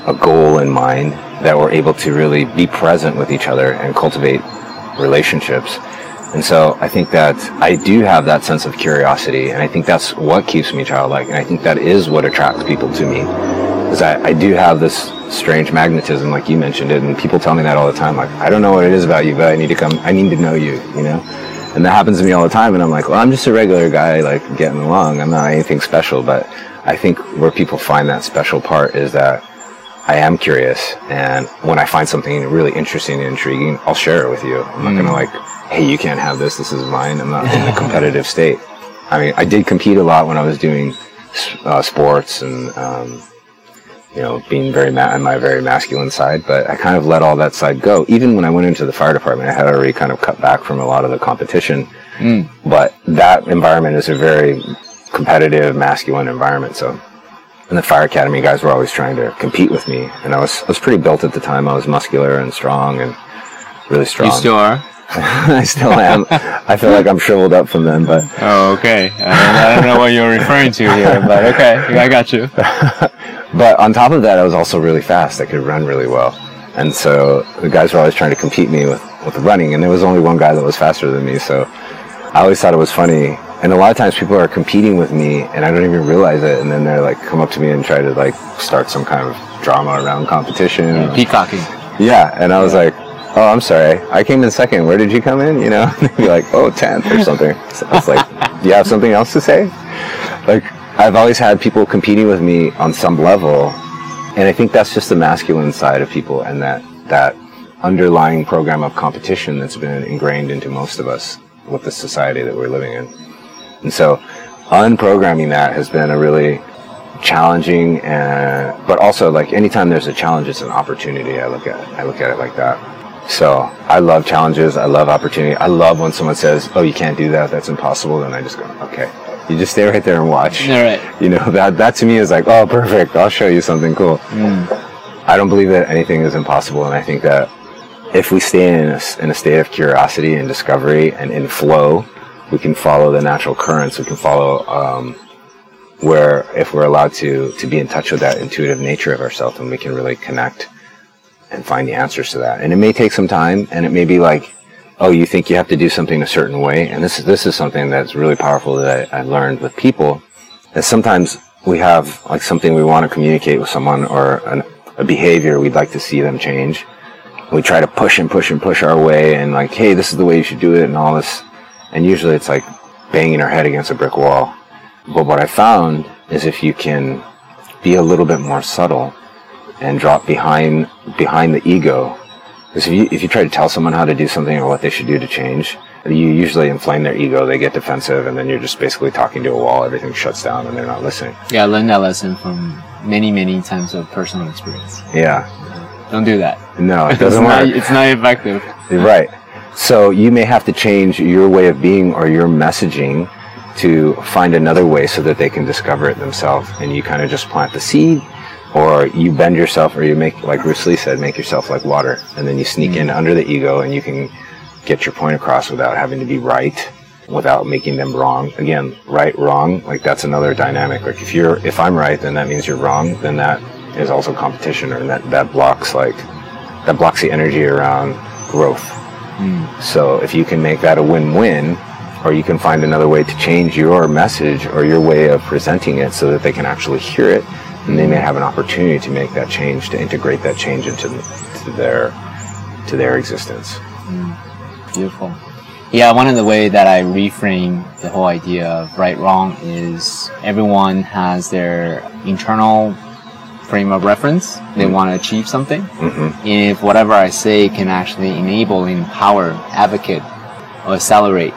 a goal in mind, that we're able to really be present with each other and cultivate relationships. And so I think that I do have that sense of curiosity, and I think that's what keeps me childlike, and I think that is what attracts people to me. Because I, I do have this strange magnetism, like you mentioned it, and people tell me that all the time. Like, I don't know what it is about you, but I need to come, I need to know you, you know? And that happens to me all the time, and I'm like, well, I'm just a regular guy, like, getting along. I'm not anything special, but I think where people find that special part is that I am curious, and when I find something really interesting and intriguing, I'll share it with you. I'm not gonna like, hey, you can't have this. This is mine. I'm not in a competitive state. I mean, I did compete a lot when I was doing uh, sports and um, you know being very ma- on my very masculine side, but I kind of let all that side go. Even when I went into the fire department, I had already kind of cut back from a lot of the competition. Hmm. But that environment is a very competitive, masculine environment. So in the fire academy, guys were always trying to compete with me, and I was I was pretty built at the time. I was muscular and strong and really strong. You still are? I still am. I feel like I'm shriveled up from then, but Oh, okay. I don't, I don't know what you're referring to here, but okay, I got you. but on top of that, I was also really fast. I could run really well, and so the guys were always trying to compete me with with running, and there was only one guy that was faster than me. So I always thought it was funny. And a lot of times people are competing with me, and I don't even realize it. And then they're like, come up to me and try to like start some kind of drama around competition. Peacocking. Yeah, and I was like, "Oh, I'm sorry. I came in second. Where did you come in?" You know, be like, "Oh, 10th or something." So I was like, "Do you have something else to say?" Like, I've always had people competing with me on some level, and I think that's just the masculine side of people, and that that underlying program of competition that's been ingrained into most of us with the society that we're living in. And so, unprogramming that has been a really challenging and but also like anytime there's a challenge it's an opportunity i look at i look at it like that so i love challenges. I love opportunity. I love when someone says oh you can't do that. That's impossible. Then i just go okay. You just stay right there and watch. All right. you know that that to me is like oh perfect. I'll show you something cool. I don't believe that anything is impossible and i think that if we stay in a, in a state of curiosity and discovery and in flow we can follow the natural currents. We can follow um, where if we're allowed to to be in touch with that intuitive nature of ourselves and we can really connect and find the answers to that. And it may take some time and it may be like oh you think you have to do something a certain way. And this is this is something that's really powerful that I, I learned with people that sometimes we have like something we want to communicate with someone or an, a behavior we'd like to see them change. We try to push and push and push our way and like hey this is the way you should do it and all this. And usually it's like banging our head against a brick wall. But what I found is if you can be a little bit more subtle and drop behind behind the ego, because if you if you try to tell someone how to do something or what they should do to change, you usually inflame their ego. They get defensive, and then you're just basically talking to a wall. Everything shuts down, and they're not listening. Yeah, I learned that lesson from many, many times of personal experience. Yeah, Don't do that. no, it doesn't not, work. it's not effective. Right. So you may have to change your way of being or your messaging to find another way so that they can discover it themselves. And you kind of just plant the seed, or you bend yourself, or you make, like Bruce Lee said, make yourself like water. And then you sneak in mm-hmm. under the ego and you can get your point across without having to be right without making them wrong. Again, right, wrong, like that's another dynamic. Like if you're, if I'm right, then that means you're wrong. Then that is also competition, or that that blocks like that blocks the energy around growth. Mm. So if you can make that a win-win, or you can find another way to change your message or your way of presenting it so that they can actually hear it, and they may have an opportunity to make that change, to integrate that change into to their to their existence. Mm. Beautiful. Yeah, one of the way that I reframe the whole idea of right wrong is everyone has their internal frame of reference. They mm-hmm. want to achieve something. Mm-hmm. If whatever I say can actually enable, empower, advocate, or accelerate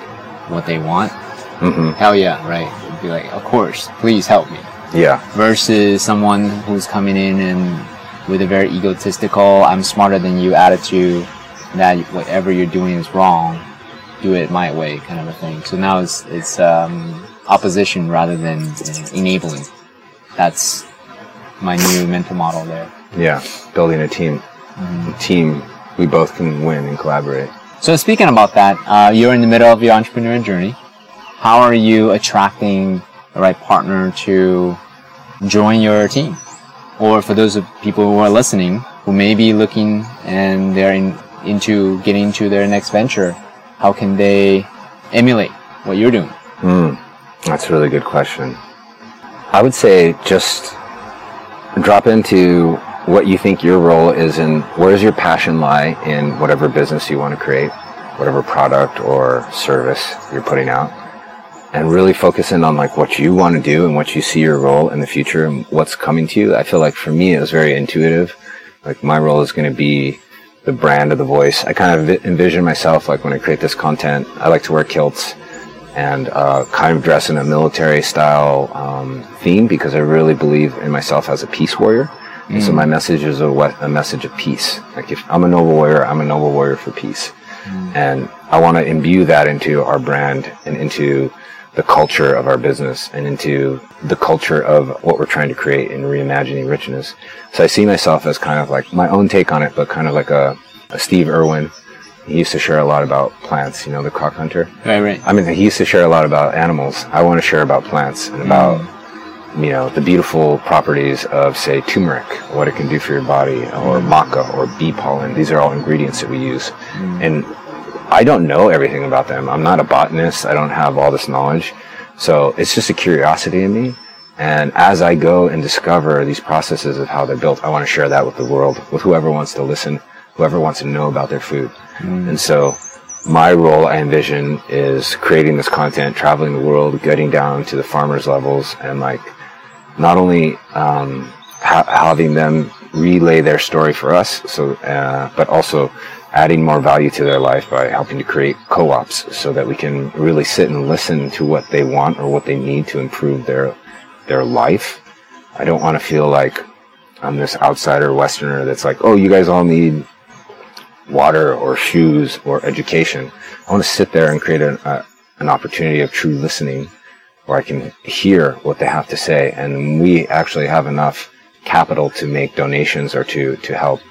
what they want, mm-hmm. hell yeah, right? It'd be like, of course, please help me. Yeah, Versus someone who's coming in and with a very egotistical, I'm smarter than you attitude, that whatever you're doing is wrong, do it my way kind of a thing. So now it's it's um, opposition rather than enabling. That's my new mental model there. yeah, building a team. A team, we both can win and collaborate. So speaking about that, uh, you're in the middle of your entrepreneurial journey. How are you attracting the right partner to join your team? Or for those of people who are listening who may be looking and they're in, into getting to their next venture, how can they emulate what you're doing? Hmm, that's a really good question. I would say just drop into what you think your role is in where does your passion lie in whatever business you want to create, whatever product or service you're putting out. And really focus in on like what you want to do and what you see your role in the future and what's coming to you. I feel like for me it was very intuitive. Like my role is going to be the brand of the voice. I kind of envision myself like when I create this content, I like to wear kilts and uh, kind of dress in a military style um, theme because I really believe in myself as a peace warrior. And so my message is a, what, a message of peace. Like if I'm a noble warrior, I'm a noble warrior for peace. And I want to imbue that into our brand and into the culture of our business and into the culture of what we're trying to create in reimagining richness. So I see myself as kind of like my own take on it, but kind of like a, a Steve Irwin. He used to share a lot about plants, you know, the croc hunter. Right, right. I mean, he used to share a lot about animals. I want to share about plants and about, mm. you know, the beautiful properties of, say, turmeric, what it can do for your body, or mm. maca, or bee pollen. These are all ingredients that we use. Mm. And I don't know everything about them. I'm not a botanist. I don't have all this knowledge. So it's just a curiosity in me. And as I go and discover these processes of how they're built, I want to share that with the world, with whoever wants to listen, whoever wants to know about their food. And so my role I envision is creating this content, traveling the world, getting down to the farmers levels and like not only um, ha- having them relay their story for us, so uh, but also adding more value to their life by helping to create co-ops so that we can really sit and listen to what they want or what they need to improve their their life. I don't want to feel like I'm this outsider Westerner that's like, oh, you guys all need water or shoes or education. I want to sit there and create an, uh, an opportunity of true listening where I can hear what they have to say. And we actually have enough capital to make donations or to, to help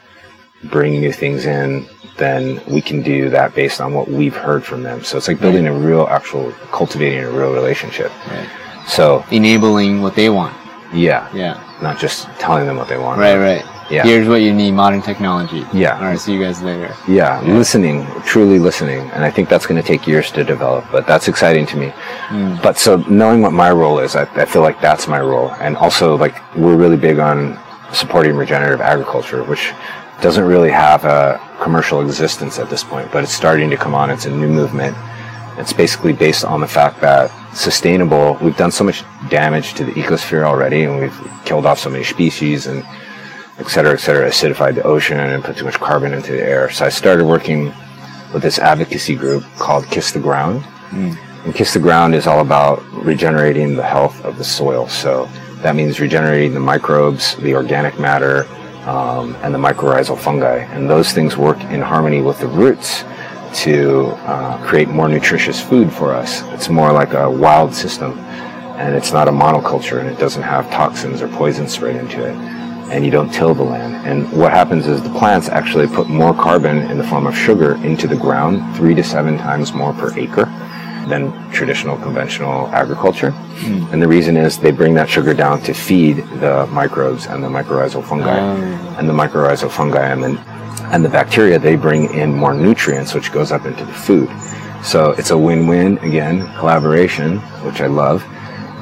bring new things in, then we can do that based on what we've heard from them. So it's like building a real, actual, cultivating a real relationship. Right. So Enabling what they want. yeah, Yeah. not just telling them what they want. Right, right. Yeah. Here's what you need modern technology. Yeah. All right, see you guys later. Yeah, listening, truly listening, and I think that's going to take years to develop, but that's exciting to me. Hmm. But so knowing what my role is, I, I feel like that's my role, and also like we're really big on supporting regenerative agriculture, which doesn't really have a commercial existence at this point, but it's starting to come on. It's a new movement. It's basically based on the fact that sustainable. We've done so much damage to the ecosphere already, and we've killed off so many species and et cetera, et cetera, acidified the ocean and put too much carbon into the air. So I started working with this advocacy group called Kiss the Ground. Hmm. And Kiss the Ground is all about regenerating the health of the soil. So that means regenerating the microbes, the organic matter, um, and the mycorrhizal fungi. And those things work in harmony with the roots to uh, create more nutritious food for us. It's more like a wild system. And it's not a monoculture and it doesn't have toxins or poison sprayed into it and you don't till the land. And what happens is the plants actually put more carbon in the form of sugar into the ground, three to seven times more per acre. Than traditional conventional agriculture. Hmm. And the reason is they bring that sugar down to feed the microbes and the mycorrhizal fungi. Ah. And the mycorrhizal fungi and the, and the bacteria, they bring in more nutrients, which goes up into the food. So it's a win-win, again, collaboration, which I love.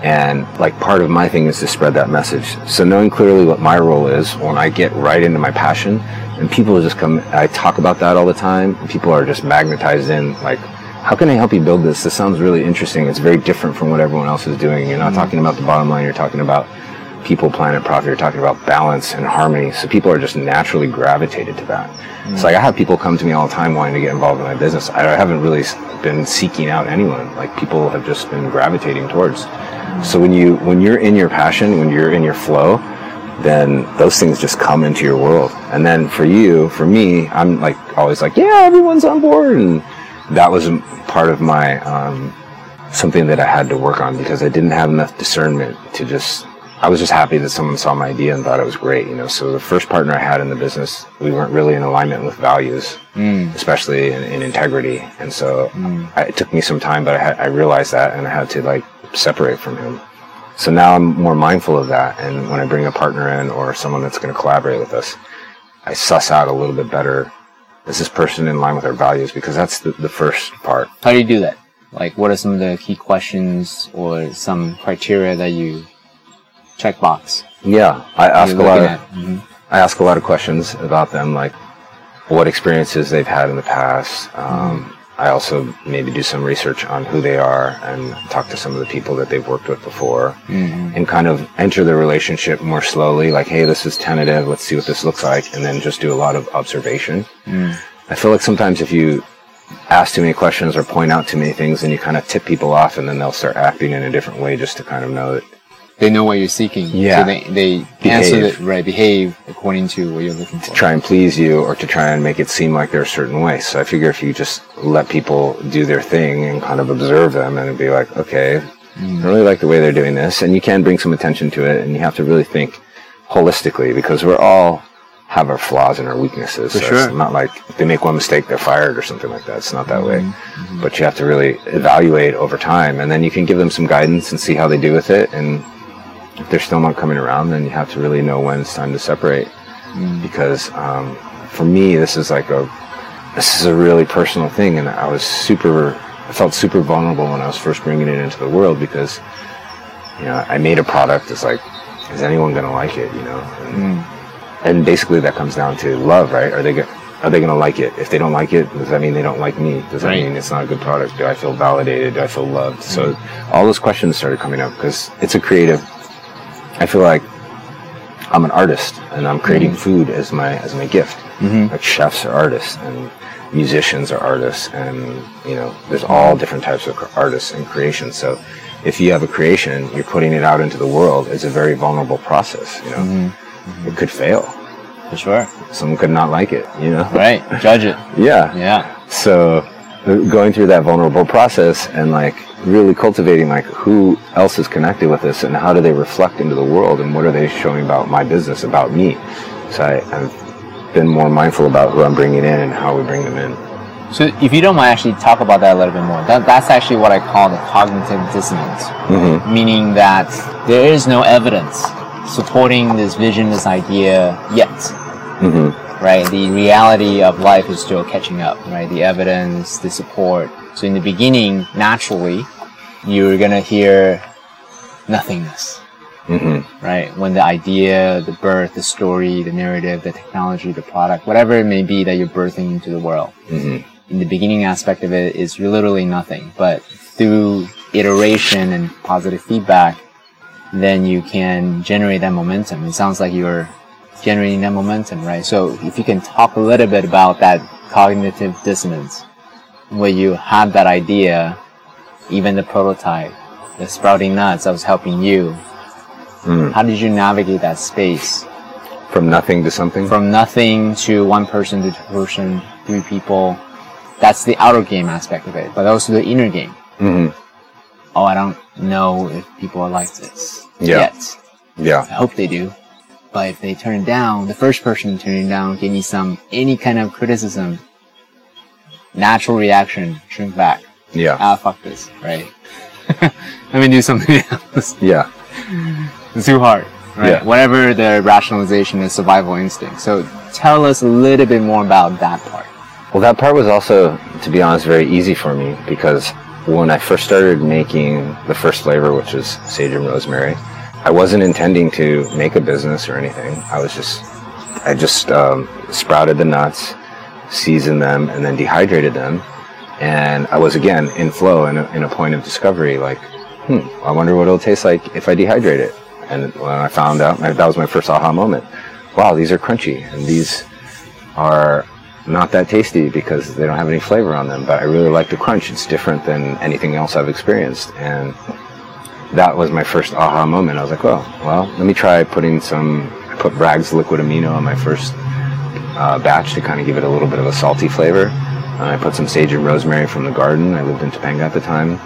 And like part of my thing is to spread that message. So knowing clearly what my role is when I get right into my passion and people just come, I talk about that all the time. And people are just magnetized in like, how can I help you build this? This sounds really interesting. It's very different from what everyone else is doing. You're not mm-hmm. talking about the bottom line. You're talking about people, planet, profit. You're talking about balance and harmony. So people are just naturally gravitated to that. It's mm. like I have people come to me all the time wanting to get involved in my business. I haven't really been seeking out anyone. Like people have just been gravitating towards. So when you when you're in your passion, when you're in your flow, then those things just come into your world. And then for you, for me, I'm like always like, yeah, everyone's on board, and that was part of my um, something that I had to work on because I didn't have enough discernment to just. I was just happy that someone saw my idea and thought it was great, you know. So the first partner I had in the business, we weren't really in alignment with values, especially in, in integrity. And so I, it took me some time, but I, had, I realized that, and I had to like separate from him. So now I'm more mindful of that. And when I bring a partner in or someone that's going to collaborate with us, I suss out a little bit better. Is this person in line with our values? Because that's the, the first part. How do you do that? Like, what are some of the key questions or some criteria that you check box? Yeah, I ask a lot of? Mhm. I ask a lot of questions about them, like what experiences they've had in the past. Um, I also maybe do some research on who they are and talk to some of the people that they've worked with before mm-hmm. and kind of enter the relationship more slowly. Like, hey, this is tentative. Let's see what this looks like. And then just do a lot of observation. Mm. I feel like sometimes if you ask too many questions or point out too many things, then you kind of tip people off and then they'll start acting in a different way just to kind of know that They know what you're seeking. Yeah. So they, they answer the, right, behave according to what you're looking for. try and please you or to try and make it seem like they're a certain way. So I figure if you just let people do their thing and kind of observe them and be like, okay, mm. I really like the way they're doing this. And you can bring some attention to it and you have to really think holistically because we're all have our flaws and our weaknesses. For so sure. It's not like if they make one mistake, they're fired or something like that. It's not that way. Mm-hmm. Mm-hmm. But you have to really evaluate over time and then you can give them some guidance and see how they do with it. And if they're still not coming around, then you have to really know when it's time to separate. Mm. Because um, for me, this is like a this is a really personal thing, and I was super, I felt super vulnerable when I was first bringing it into the world because you know I made a product. It's like, is anyone gonna like it? You know, and, mm. and basically that comes down to love, right? Are they are they gonna like it? If they don't like it, does that mean they don't like me? Does that Right. mean it's not a good product? Do I feel validated? Do I feel loved? So mm. all those questions started coming up because it's a creative. I feel like I'm an artist and I'm creating mm-hmm. food as my as my gift. Mm-hmm. Like chefs are artists and musicians are artists and you know there's all different types of artists and creation. So if you have a creation, you're putting it out into the world. It's a very vulnerable process. You know, mm-hmm. it could fail. For sure. Someone could not like it. You know, Right. Judge it. yeah. Yeah. So going through that vulnerable process and like really cultivating like who else is connected with this and how do they reflect into the world and what are they showing about my business, about me. So I, I've been more mindful about who I'm bringing in and how we bring them in. So if you don't mind actually talk about that a little bit more, that, that's actually what I call the cognitive dissonance. Mm-hmm. Meaning that there is no evidence supporting this vision, this idea yet. Mm-hmm. Right? The reality of life is still catching up, right? The evidence, the support. So in the beginning, naturally, you're gonna hear nothingness. Mm-hmm. Right? When the idea, the birth, the story, the narrative, the technology, the product, whatever it may be that you're birthing into the world mm-hmm. in the beginning aspect of it is literally nothing. But through iteration and positive feedback, then you can generate that momentum. It sounds like you're generating that momentum, right? So if you can talk a little bit about that cognitive dissonance, where you had that idea, even the prototype, the sprouting nuts that was helping you. How did you navigate that space? From nothing to something. from nothing to one person to two person, three people. That's the outer game aspect of it, but also the inner game. hmm Oh, I don't know if people are like this Yeah. yet. Yeah. I hope they do. But if they turn it down, the first person to turn it down, give me some, any kind of criticism, natural reaction, shrink back. Yeah. ah, fuck this, right? Let me do something else. Yeah. It's too hard, right? Yeah. Whatever the rationalization is, survival instinct. So tell us a little bit more about that part. Well, that part was also, to be honest, very easy for me because when I first started making the first flavor, which was sage and rosemary, I wasn't intending to make a business or anything. I was just, I just um, sprouted the nuts, seasoned them, and then dehydrated them. And I was again in flow in a, in a point of discovery, like, hmm, I wonder what it'll taste like if I dehydrate it. And when I found out, that was my first aha moment. Wow, these are crunchy, and these are not that tasty because they don't have any flavor on them. But I really like the crunch. It's different than anything else I've experienced, and that was my first aha moment. I was like, oh, well, let me try putting some. I put Bragg's liquid amino on my first uh, batch to kind of give it a little bit of a salty flavor. And I put some sage and rosemary from the garden. I lived in Topanga at the time.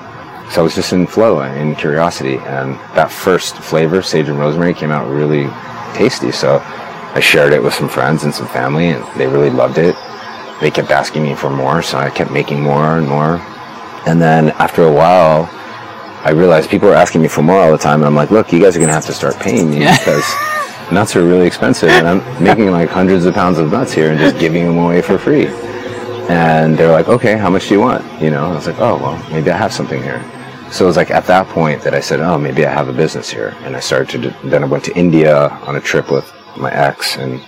So I was just in flow and in curiosity. And that first flavor, sage and rosemary, came out really tasty. So I shared it with some friends and some family, and they really loved it. They kept asking me for more, so I kept making more and more. And then after a while, I realized people were asking me for more all the time. And I'm like, look, you guys are going to have to start paying me because nuts are really expensive. And I'm making like hundreds of pounds of nuts here and just giving them away for free. And they're like, okay, how much do you want? You know, I was like, oh, well, maybe I have something here. So it was like at that point that I said, oh, maybe I have a business here. And I started to, then I went to India on a trip with my ex and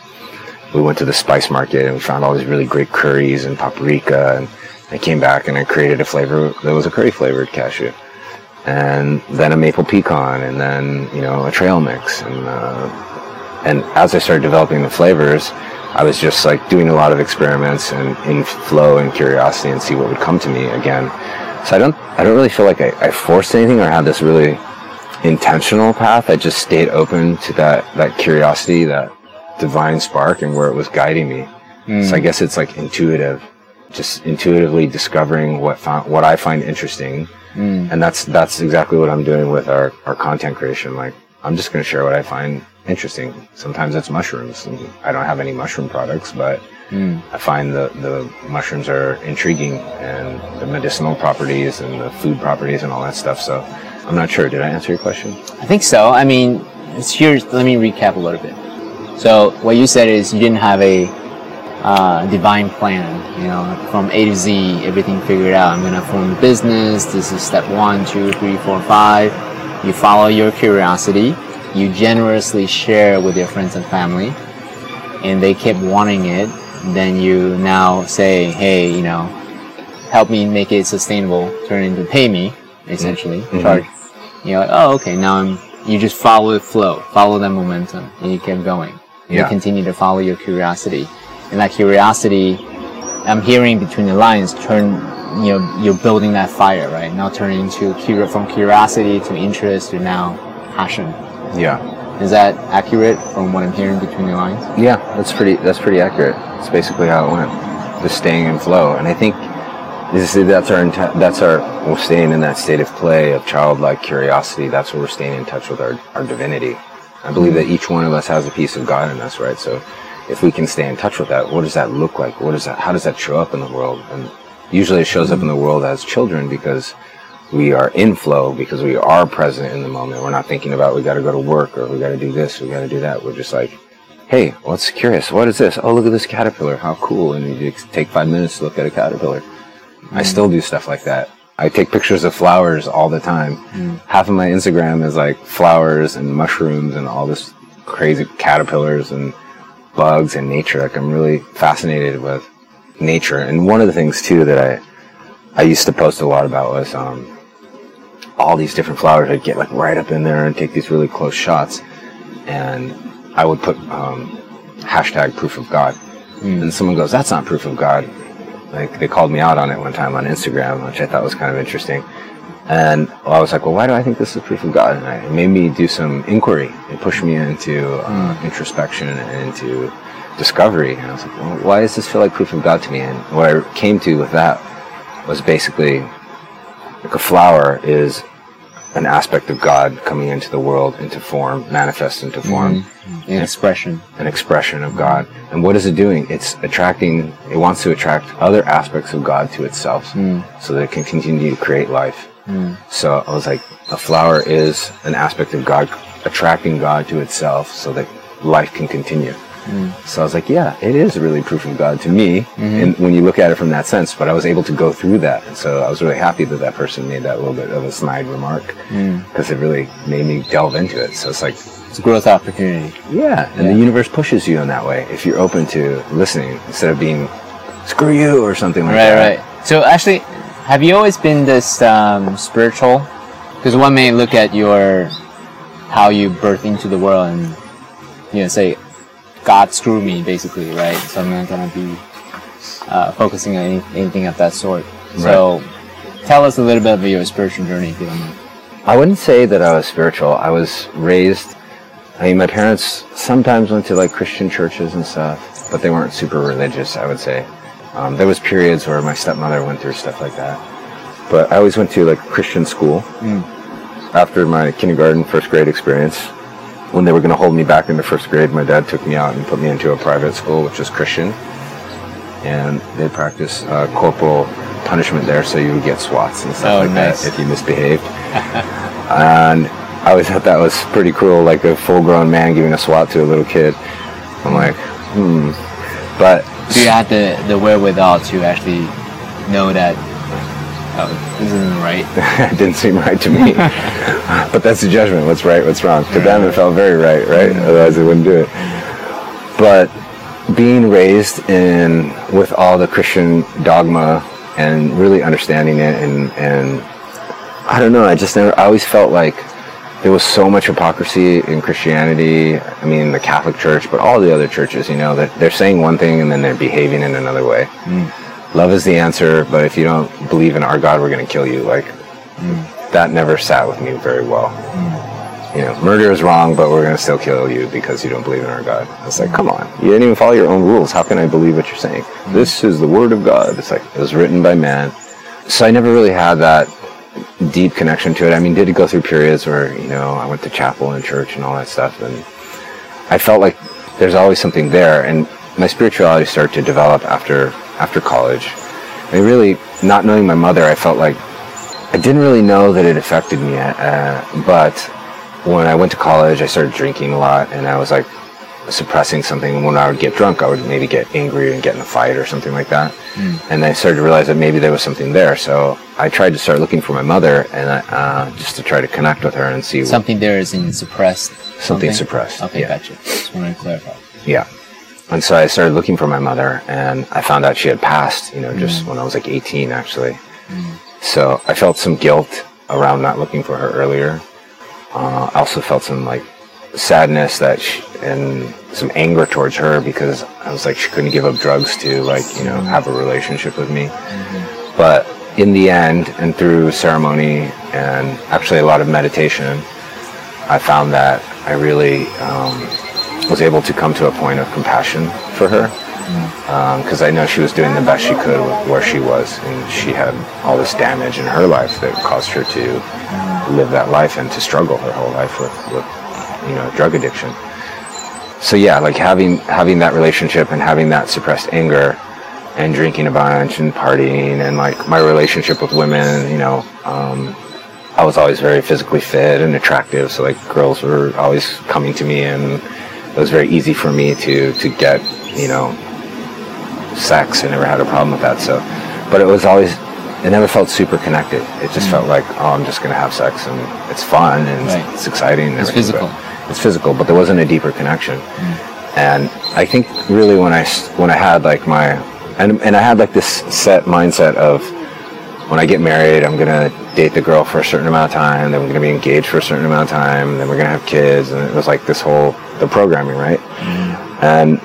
we went to the spice market and we found all these really great curries and paprika. And I came back and I created a flavor that was a curry flavored cashew. And then a maple pecan and then, you know, a trail mix. And, uh, and as I started developing the flavors, I was just like doing a lot of experiments and in flow and curiosity and see what would come to me again. So I don't, I don't really feel like I, I forced anything or had this really intentional path. I just stayed open to that, that curiosity, that divine spark and where it was guiding me. So I guess it's like intuitive, just intuitively discovering what found, what I find interesting. Mm. And that's, that's exactly what I'm doing with our, our content creation. Like, I'm just going to share what I find interesting. Sometimes it's mushrooms. And I don't have any mushroom products, but mm. I find the, the mushrooms are intriguing and the medicinal properties and the food properties and all that stuff. So I'm not sure. Did I answer your question? I think so. I mean, it's here. Let me recap a little bit. So what you said is you didn't have a uh, divine plan. You know, from A to Z, everything figured out. I'm gonna form a business. This is step one, two, three, four, five. You follow your curiosity. You generously share with your friends and family, and they kept wanting it. Then you now say, hey, you know, help me make it sustainable. Turn into pay me, essentially. Charge. You're like, oh, okay. Now I'm. You just follow the flow, follow that momentum, and you keep going. You Yeah. continue to follow your curiosity, and that curiosity, I'm hearing between the lines, turn. You know, you're building that fire, right? Now turning into curi- from curiosity to interest to now passion. Yeah. Is that accurate from what I'm hearing between the lines? Yeah, that's pretty. That's pretty accurate. It's basically how it went. Just staying in flow, and I think this is, that's our. That's our we're staying in that state of play of childlike curiosity. That's where we're staying in touch with our our divinity. I believe that each one of us has a piece of God in us, right? So, if we can stay in touch with that, what does that look like? What does that? How does that show up in the world? And usually, it shows up in the world as children because we are in flow because we are present in the moment. We're not thinking about we got to go to work or we got to do this, we got to do that. We're just like, hey, what's curious? What is this? Oh, look at this caterpillar. How cool! And you just take five minutes to look at a caterpillar. I still do stuff like that. I take pictures of flowers all the time. Mm. Half of my Instagram is like flowers and mushrooms and all this crazy caterpillars and bugs and nature. Like I'm really fascinated with nature. And one of the things too that I I used to post a lot about was um, all these different flowers. I'd get like right up in there and take these really close shots, and I would put um, hashtag proof of God. And someone goes, "That's not proof of God." Like they called me out on it one time on Instagram, which I thought was kind of interesting. And I was like, "Well, why do I think this is proof of God?" And it made me do some inquiry. It pushed me into uh, introspection and into discovery. And I was like, well, "Why does this feel like proof of God to me?" And what I came to with that was basically like a flower is an aspect of God coming into the world, into form, manifest into form, Mm-hmm. An expression. an expression of God. And what is it doing? It's attracting, it wants to attract other aspects of God to itself so that it can continue to create life. So I was like, a flower is an aspect of God attracting God to itself so that life can continue. So I was like, yeah, it is really proof of God to me. Mm-hmm. And when you look at it from that sense, but I was able to go through that. And so I was really happy that that person made that little bit of a snide remark mm. because it really made me delve into it. So it's like, It's a growth opportunity. yeah, and Yeah. the universe pushes you in that way if you're open to listening instead of being screw you or something like Right, that. Right, right. So actually, have you always been this um, spiritual? Because one may look at your how you birth into the world and you know say, God screw me, basically, right? So I'm not gonna be uh, focusing on any, anything of that sort. So tell us a little bit about your spiritual journey, if you don't mind. I wouldn't say that I was spiritual. I was raised. I mean, my parents sometimes went to like Christian churches and stuff, but they weren't super religious. I would say um, there was periods where my stepmother went through stuff like that. But I always went to like Christian school. After my kindergarten, first grade experience, when they were going to hold me back into first grade, my dad took me out and put me into a private school, which was Christian, and they practice uh, corporal punishment there, so you would get swats and stuff Oh, like nice. that if you misbehaved. and I always thought that was pretty cruel, like a full-grown man giving a swat to a little kid. I'm like, hmm. But Do you have the, the wherewithal to actually know that oh, this isn't right? it didn't seem right to me. but that's the judgment. What's right? What's wrong? To them, it felt very right, right? Otherwise, they wouldn't do it. But being raised in with all the Christian dogma and really understanding it, and and I don't know. I just never. I always felt like there was so much hypocrisy in Christianity. I mean, the Catholic Church, but all the other churches. You know, that they're saying one thing and then they're behaving in another way. Hmm. Love is the answer, but if you don't believe in our God, we're going to kill you. Like hmm. that never sat with me very well. Hmm. You know, murder is wrong, but we're going to still kill you because you don't believe in our God. It's like, come on, you didn't even follow your own rules. How can I believe what you're saying? This is the word of God. It's like it was written by man. So I never really had that deep connection to it. I mean, did it go through periods where you know I went to chapel and church and all that stuff, and I felt like there's always something there. And my spirituality started to develop after after college. I mean, really, not knowing my mother, I felt like I didn't really know that it affected me. Uh, but when I went to college, I started drinking a lot, and I was like suppressing something. When I would get drunk, I would maybe get angry and get in a fight or something like that. And I started to realize that maybe there was something there. So I tried to start looking for my mother, and I, uh, just to try to connect with her and see Something there is in suppressed. Something suppressed, Okay, yeah. gotcha. Just wanted to clarify. Yeah. And so I started looking for my mother, and I found out she had passed, you know, just when I was like 18, actually. So I felt some guilt around not looking for her earlier. Uh, I also felt some like sadness that she, and some anger towards her because I was like she couldn't give up drugs to like you know have a relationship with me. Mm-hmm. But in the end, and through ceremony and actually a lot of meditation, I found that I really um, was able to come to a point of compassion for her mm-hmm. um, because I know she was doing the best she could with where she was, and she had all this damage in her life that caused her to mm-hmm. live that life and to struggle her whole life with, with you know drug addiction. So yeah, like having having that relationship and having that suppressed anger and drinking a bunch and partying and like my relationship with women, you know, um, I was always very physically fit and attractive, so like girls were always coming to me, and it was very easy for me to to get you know sex. I never had a problem with that. So, but it was always it never felt super connected. It just felt like oh, I'm just gonna have sex and it's fun and Right. it's, it's exciting. and It's physical. but- It's physical, but there wasn't a deeper connection. And I think really when I when I had like my and and I had like this set mindset of when I get married, I'm gonna date the girl for a certain amount of time, then we're gonna be engaged for a certain amount of time, then we're gonna have kids, and it was like this whole the programming, right? And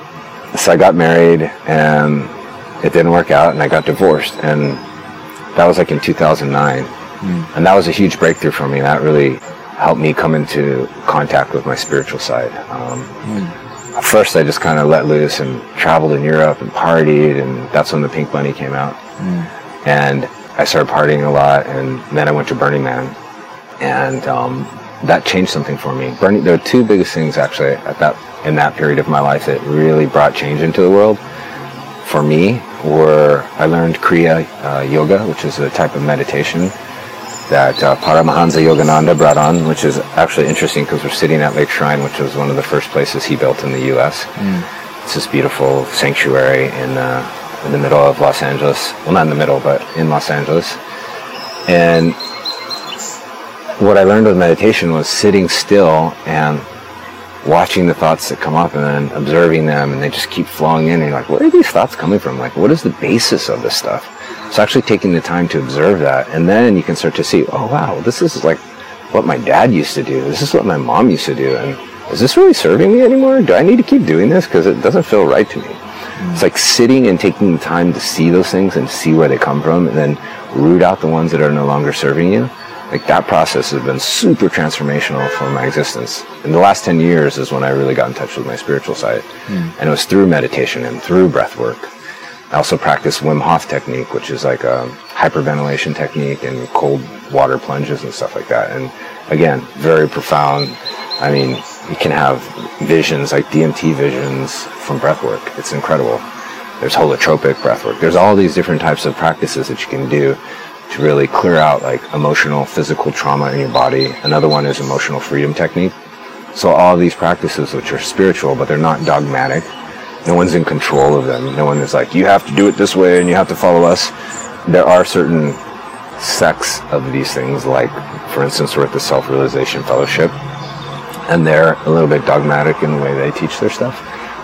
so I got married, and it didn't work out, and I got divorced, and that was like in 2009, and that was a huge breakthrough for me. That really helped me come into contact with my spiritual side. Um, At first, I just kind of let loose and traveled in Europe and partied, and that's when the Pink Bunny came out and I started partying a lot, and then I went to Burning Man, and um, that changed something for me. Burning, there are two biggest things actually at that in that period of my life that really brought change into the world. For me, were I learned Kriya uh, Yoga, which is a type of meditation that uh, Paramahansa Yogananda brought on, which is actually interesting because we're sitting at Lake Shrine, which was one of the first places he built in the U.S. Mm. It's this beautiful sanctuary in uh, in the middle of Los Angeles. Well, not in the middle, but in Los Angeles. And what I learned with meditation was sitting still and watching the thoughts that come up and then observing them and they just keep flowing in and you're like where are these thoughts coming from like what is the basis of this stuff so actually taking the time to observe that, and then you can start to see, oh wow, this is like what my dad used to do. This is what my mom used to do, and is this really serving me anymore? Do I need to keep doing this because it doesn't feel right to me? Mm. It's like sitting and taking the time to see those things and see where they come from, and then root out the ones that are no longer serving you. Like that process has been super transformational for my existence. In the last 10 years is when I really got in touch with my spiritual side. Mm. And it was through meditation and through breath work I also practice Wim Hof technique, which is like a hyperventilation technique and cold water plunges and stuff like that. And again, very profound. I mean, you can have visions like DMT visions from breathwork. It's incredible. There's holotropic breathwork. There's all these different types of practices that you can do to really clear out like emotional, physical trauma in your body. Another one is emotional freedom technique. So all these practices, which are spiritual, but they're not dogmatic, no one's in control of them. No one is like, you have to do it this way and you have to follow us. There are certain sects of these things, like, for instance, we're at the Self Realization Fellowship, and they're a little bit dogmatic in the way they teach their stuff.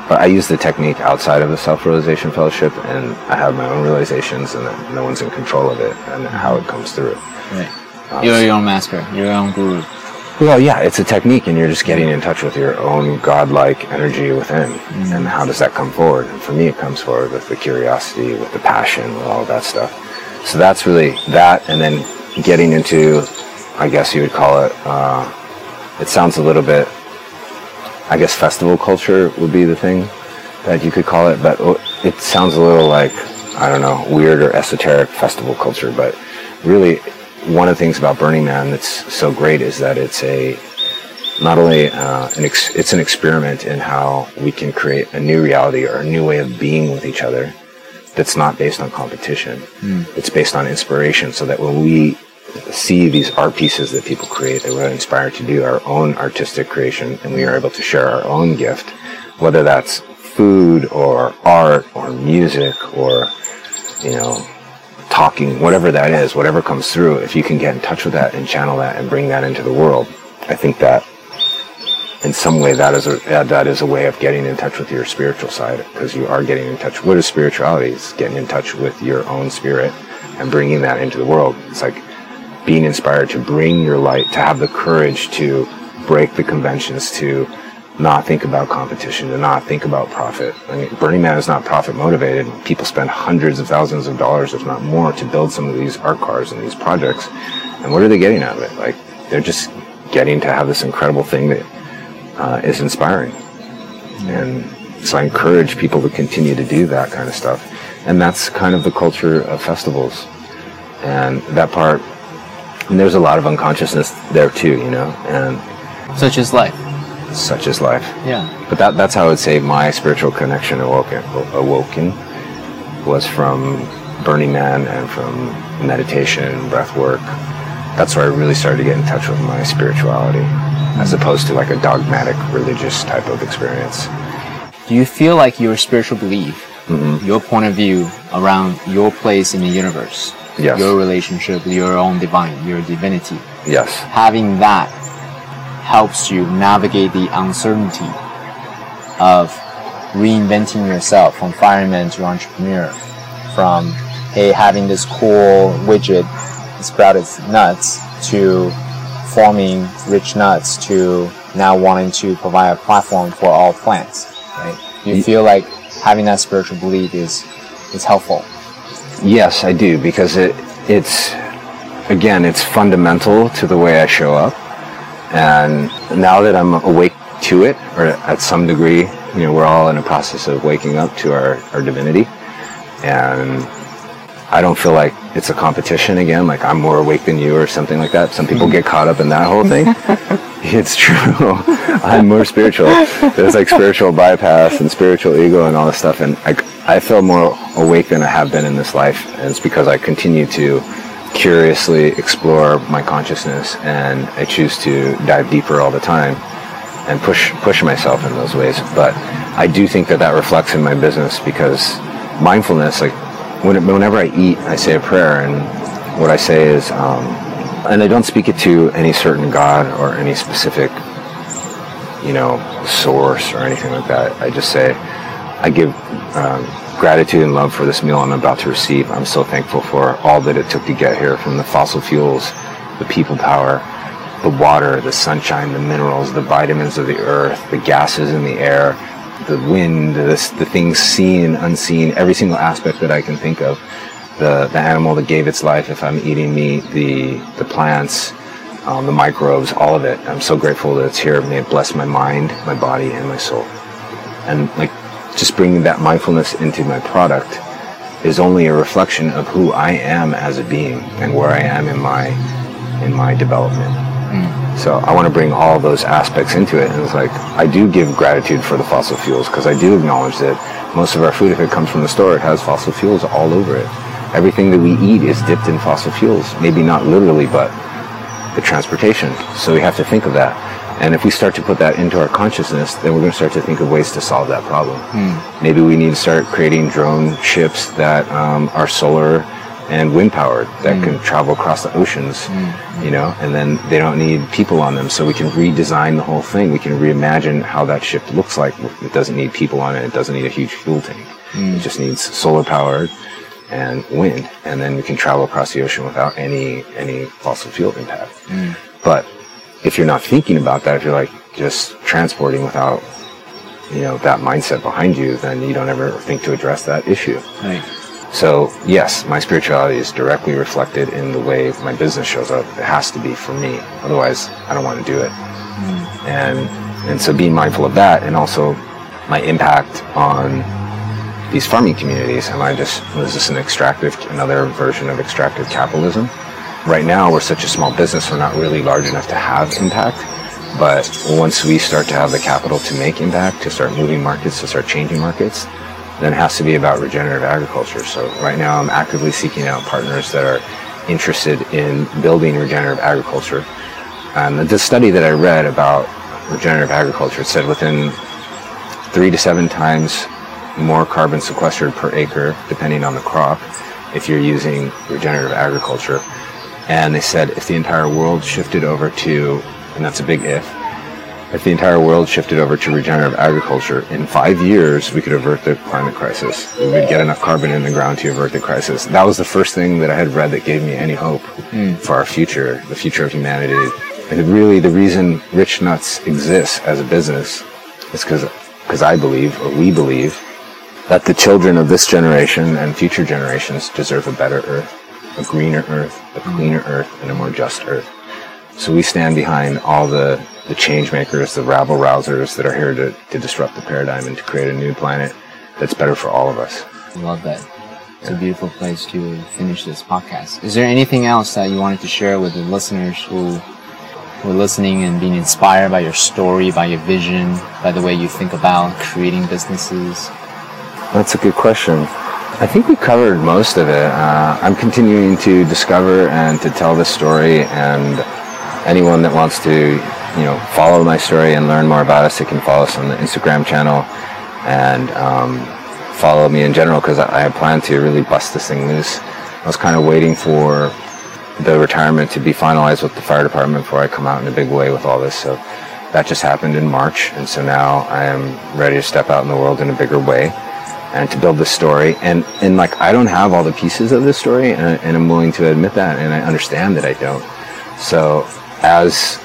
But I use the technique outside of the Self Realization Fellowship, and I have my own realizations, and no one's in control of it and how it comes through. Right. Um, You're your own master, your own guru. Well, yeah, it's a technique, and you're just getting in touch with your own godlike energy within. Mm-hmm. And how does that come forward? And for me, it comes forward with the curiosity, with the passion, with all that stuff. So that's really that, and then getting into, I guess you would call it. Uh, it sounds a little bit, I guess, festival culture would be the thing that you could call it, but it sounds a little like I don't know, weird or esoteric festival culture, but really one of the things about Burning Man that's so great is that it's a not only uh, an ex- it's an experiment in how we can create a new reality or a new way of being with each other that's not based on competition. Mm. It's based on inspiration, so that when we see these art pieces that people create, that we're inspired to do our own artistic creation, and we are able to share our own gift, whether that's food or art or music or you know talking, whatever that is, whatever comes through, if you can get in touch with that and channel that and bring that into the world, I think that in some way that is a that is a way of getting in touch with your spiritual side because you are getting in touch. What is spirituality? It's getting in touch with your own spirit and bringing that into the world. It's like being inspired to bring your light, to have the courage to break the conventions, to not think about competition, to not think about profit. I mean, Burning Man is not profit motivated. People spend hundreds of thousands of dollars, if not more, to build some of these art cars and these projects. And what are they getting out of it? Like, they're just getting to have this incredible thing that uh, is inspiring. And so I encourage people to continue to do that kind of stuff. And that's kind of the culture of festivals. And that part, and there's a lot of unconsciousness there too, you know, and such as life such as life. Yeah. But that, that's how I would say my spiritual connection awoken, awoken was from Burning Man and from meditation, breath work. That's where I really started to get in touch with my spirituality, mm-hmm. as opposed to like a dogmatic religious type of experience. Do you feel like your spiritual belief, mm-hmm. your point of view around your place in the universe, yes. your relationship with your own divine, your divinity, yes, having that helps you navigate the uncertainty of reinventing yourself from fireman to entrepreneur, from hey having this cool widget sprouted nuts to forming rich nuts to now wanting to provide a platform for all plants. Right? You feel like having that spiritual belief is is helpful? Yes, I do because it it's again it's fundamental to the way I show up and now that I'm awake to it, or at some degree, you know, we're all in a process of waking up to our, our divinity. And I don't feel like it's a competition again, like I'm more awake than you or something like that. Some people mm-hmm. get caught up in that whole thing. it's true. I'm more spiritual. There's like spiritual bypass and spiritual ego and all this stuff. And I, I feel more awake than I have been in this life. And it's because I continue to curiously explore my consciousness and I choose to dive deeper all the time and push push myself in those ways. But I do think that that reflects in my business because mindfulness, like when, whenever I eat, I say a prayer, and what I say is, um, and I don't speak it to any certain God or any specific, you know, source or anything like that. I just say, I give um, gratitude and love for this meal I'm about to receive. I'm so thankful for all that it took to get here, from the fossil fuels, the people power, the water, the sunshine, the minerals, the vitamins of the earth, the gases in the air, the wind, the, the things seen, unseen, every single aspect that I can think of. The, the animal that gave its life, if I'm eating meat, the, the plants, um, the microbes, all of it. I'm so grateful that it's here. May it bless my mind, my body, and my soul. And like just bringing that mindfulness into my product is only a reflection of who I am as a being and where I am in my in my development. Mm. So I want to bring all those aspects into it. And it's like, I do give gratitude for the fossil fuels because I do acknowledge that most of our food, if it comes from the store, it has fossil fuels all over it. Everything that we eat is dipped in fossil fuels. Maybe not literally, but the transportation. So we have to think of that. And if we start to put that into our consciousness, then we're going to start to think of ways to solve that problem. Mm. Maybe we need to start creating drone ships that um, are solar and wind powered that mm. can travel across the oceans, mm. you know, and then they don't need people on them. So we can redesign the whole thing. We can reimagine how that ship looks like. It doesn't need people on it. It doesn't need a huge fuel tank. Mm. It just needs solar powered and wind. And then we can travel across the ocean without any, any fossil fuel impact. But if you're not thinking about that, if you're like just transporting without, you know, that mindset behind you, then you don't ever think to address that issue. Right. So yes, my spirituality is directly reflected in the way my business shows up. It has to be for me. Otherwise, I don't want to do it. Mm. And and so being mindful of that, and also my impact on these farming communities. Am I just was this an extractive, another version of extractive capitalism? Right now, we're such a small business, we're not really large enough to have impact. But once we start to have the capital to make impact, to start moving markets, to start changing markets, then it has to be about regenerative agriculture. So right now I'm actively seeking out partners that are interested in building regenerative agriculture. And the study that I read about regenerative agriculture said within three to seven times more carbon sequestered per acre, depending on the crop, if you're using regenerative agriculture. And they said if the entire world shifted over to, and that's a big if, if the entire world shifted over to regenerative agriculture, in five years we could avert the climate crisis. We would get enough carbon in the ground to avert the crisis. That was the first thing that I had read that gave me any hope mm. for our future, the future of humanity. And really, the reason Rich Nuts exists as a business is because because I believe, or we believe, that the children of this generation and future generations deserve a better earth, a greener earth, a cleaner earth, and a more just earth. So we stand behind all the the change makers, the rabble rousers that are here to, to disrupt the paradigm and to create a new planet that's better for all of us. Love that. It's yeah. a beautiful place to finish this podcast. Is there anything else that you wanted to share with the listeners who were listening and being inspired by your story, by your vision, by the way you think about creating businesses? That's a good question. I think we covered most of it. Uh, I'm continuing to discover and to tell this story, and anyone that wants to you know, follow my story and learn more about us, they can follow us on the Instagram channel and um, follow me in general because I, I plan to really bust this thing loose. I was kind of waiting for the retirement to be finalized with the fire department before I come out in a big way with all this. So that just happened in March, and so now I am ready to step out in the world in a bigger way and to build this story. And and like I don't have all the pieces of this story, and, and I'm willing to admit that, and I understand that I don't. So as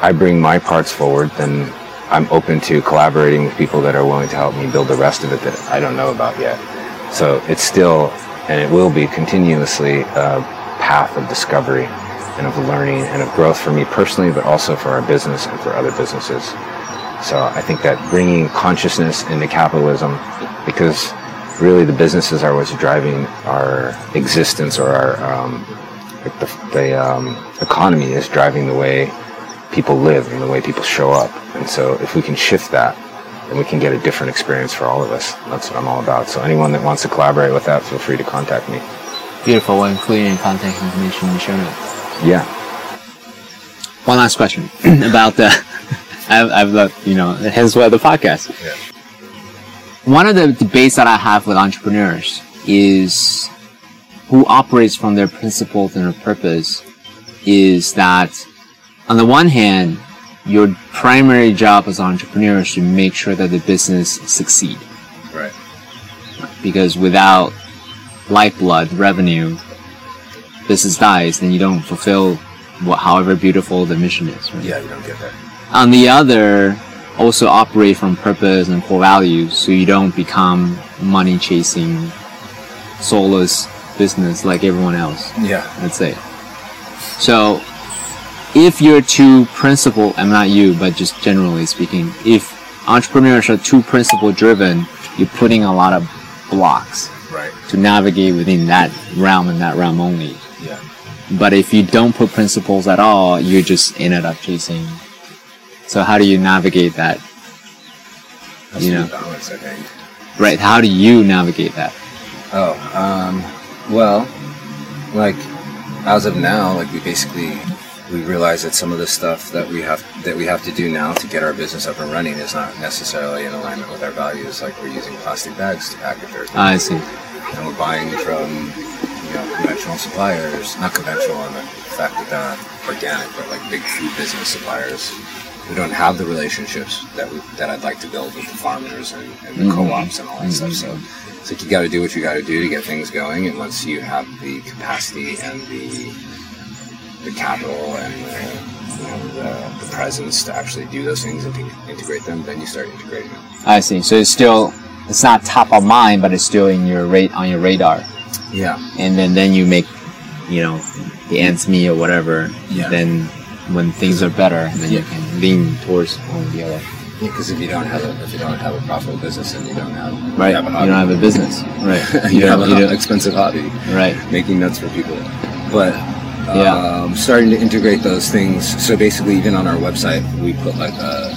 I bring my parts forward, then I'm open to collaborating with people that are willing to help me build the rest of it that I don't know about yet. So it's still, and it will be continuously a path of discovery and of learning and of growth for me personally, but also for our business and for other businesses. So I think that bringing consciousness into capitalism, because really the businesses are what's driving our existence or our um, like the, the um, economy is driving the way people live and the way people show up. And so if we can shift that, then we can get a different experience for all of us. That's what I'm all about. So anyone that wants to collaborate with that, feel free to contact me. Beautiful. We'll include contact information in the show notes. Yeah. One last question about the. I've, I've loved, you know, hence why the podcast. Yeah. One of the debates that I have with entrepreneurs is who operates from their principles and their purpose is that on the one hand, your primary job as an entrepreneur is to make sure that the business succeed. Right. Because without lifeblood, revenue, business dies, then you don't fulfill what, however beautiful the mission is. Right? Yeah, you don't get that. On the other, also operate from purpose and core values, so you don't become money chasing, soulless business like everyone else. Yeah. Let's say. So, if you're too principle, I'm not you, but just generally speaking, if entrepreneurs are too principle driven, you're putting a lot of blocks Right. to navigate within that realm and that realm only. Yeah. But if you don't put principles at all, you're just ended up chasing. So how do you navigate that? Has You know. balance, I think. Right? How do you navigate that? Oh, um, well, like as of now, like we basically we realize that some of the stuff that we have that we have to do now to get our business up and running is not necessarily in alignment with our values. Like we're using plastic bags to package our things, I see. and we're buying from you know conventional suppliers, not conventional in the fact that they're not organic, but like big food business suppliers. We don't have the relationships that we, that I'd like to build with the farmers and, and the Mhm. co-ops and all that stuff. So it's like you got to do what you got to do to get things going, and once you have the capacity and the the capital and the, you know, the, the presence to actually do those things and to integrate them, then you start integrating them. I see. So it's still it's not top of mind, but it's still in your rate on your radar. Yeah, And then then you make, you know, the ends meet or whatever. Yeah. Then when things are better, then you can lean towards one or the other. because if you don't have a if you don't have a profitable business, and you don't have Right. You, have a You don't have a business. Right. you, have an expensive hobby. Right. making nuts for people. But Yeah. um, starting to integrate those things. So basically, even on our website, we put like a,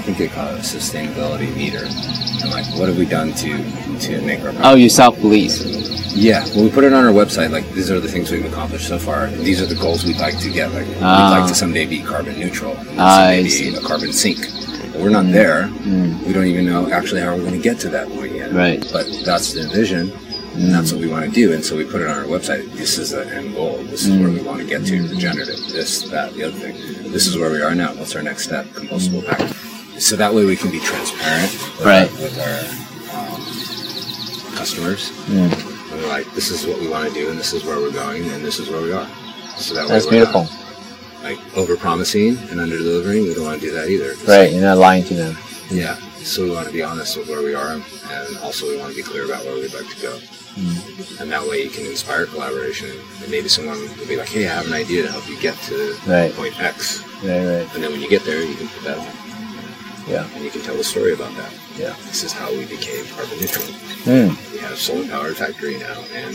I think they call it a sustainability meter. And like, what have we done to to make our Oh, you self police. yeah, when we put it on our website, like these are the things we've accomplished so far. These are the goals we'd like to get. Like Ah. we'd like to someday be carbon neutral, I someday be a carbon sink. But we're not there. Mm. We don't even know actually how we're going to get to that point yet. Right. But that's the vision, and that's what we want to do. And so we put it on our website. This is the end goal. This is where we want to get to. Regenerative. This, that, the other thing. This is where we are now. What's our next step? Compostable packaging. So that way we can be transparent with Right. our, with our um, customers. Mm. We're like, this is what we want to do, and this is where we're going, and this is where we are. So that That's beautiful. Not, like over promising and under delivering, we don't want to do that either. Right. You're not lying to them. Yeah. So we want to be honest with where we are, and also we want to be clear about where we'd like to go. Mm. And that way you can inspire collaboration. And maybe someone will be like, hey, I have an idea to help you get to Right. point X. Right. Right. And then when you get there, you can put that on. Yeah. And you can tell the story about that. Yeah. This is how we became carbon neutral. Mm. We have solar powered factory now, and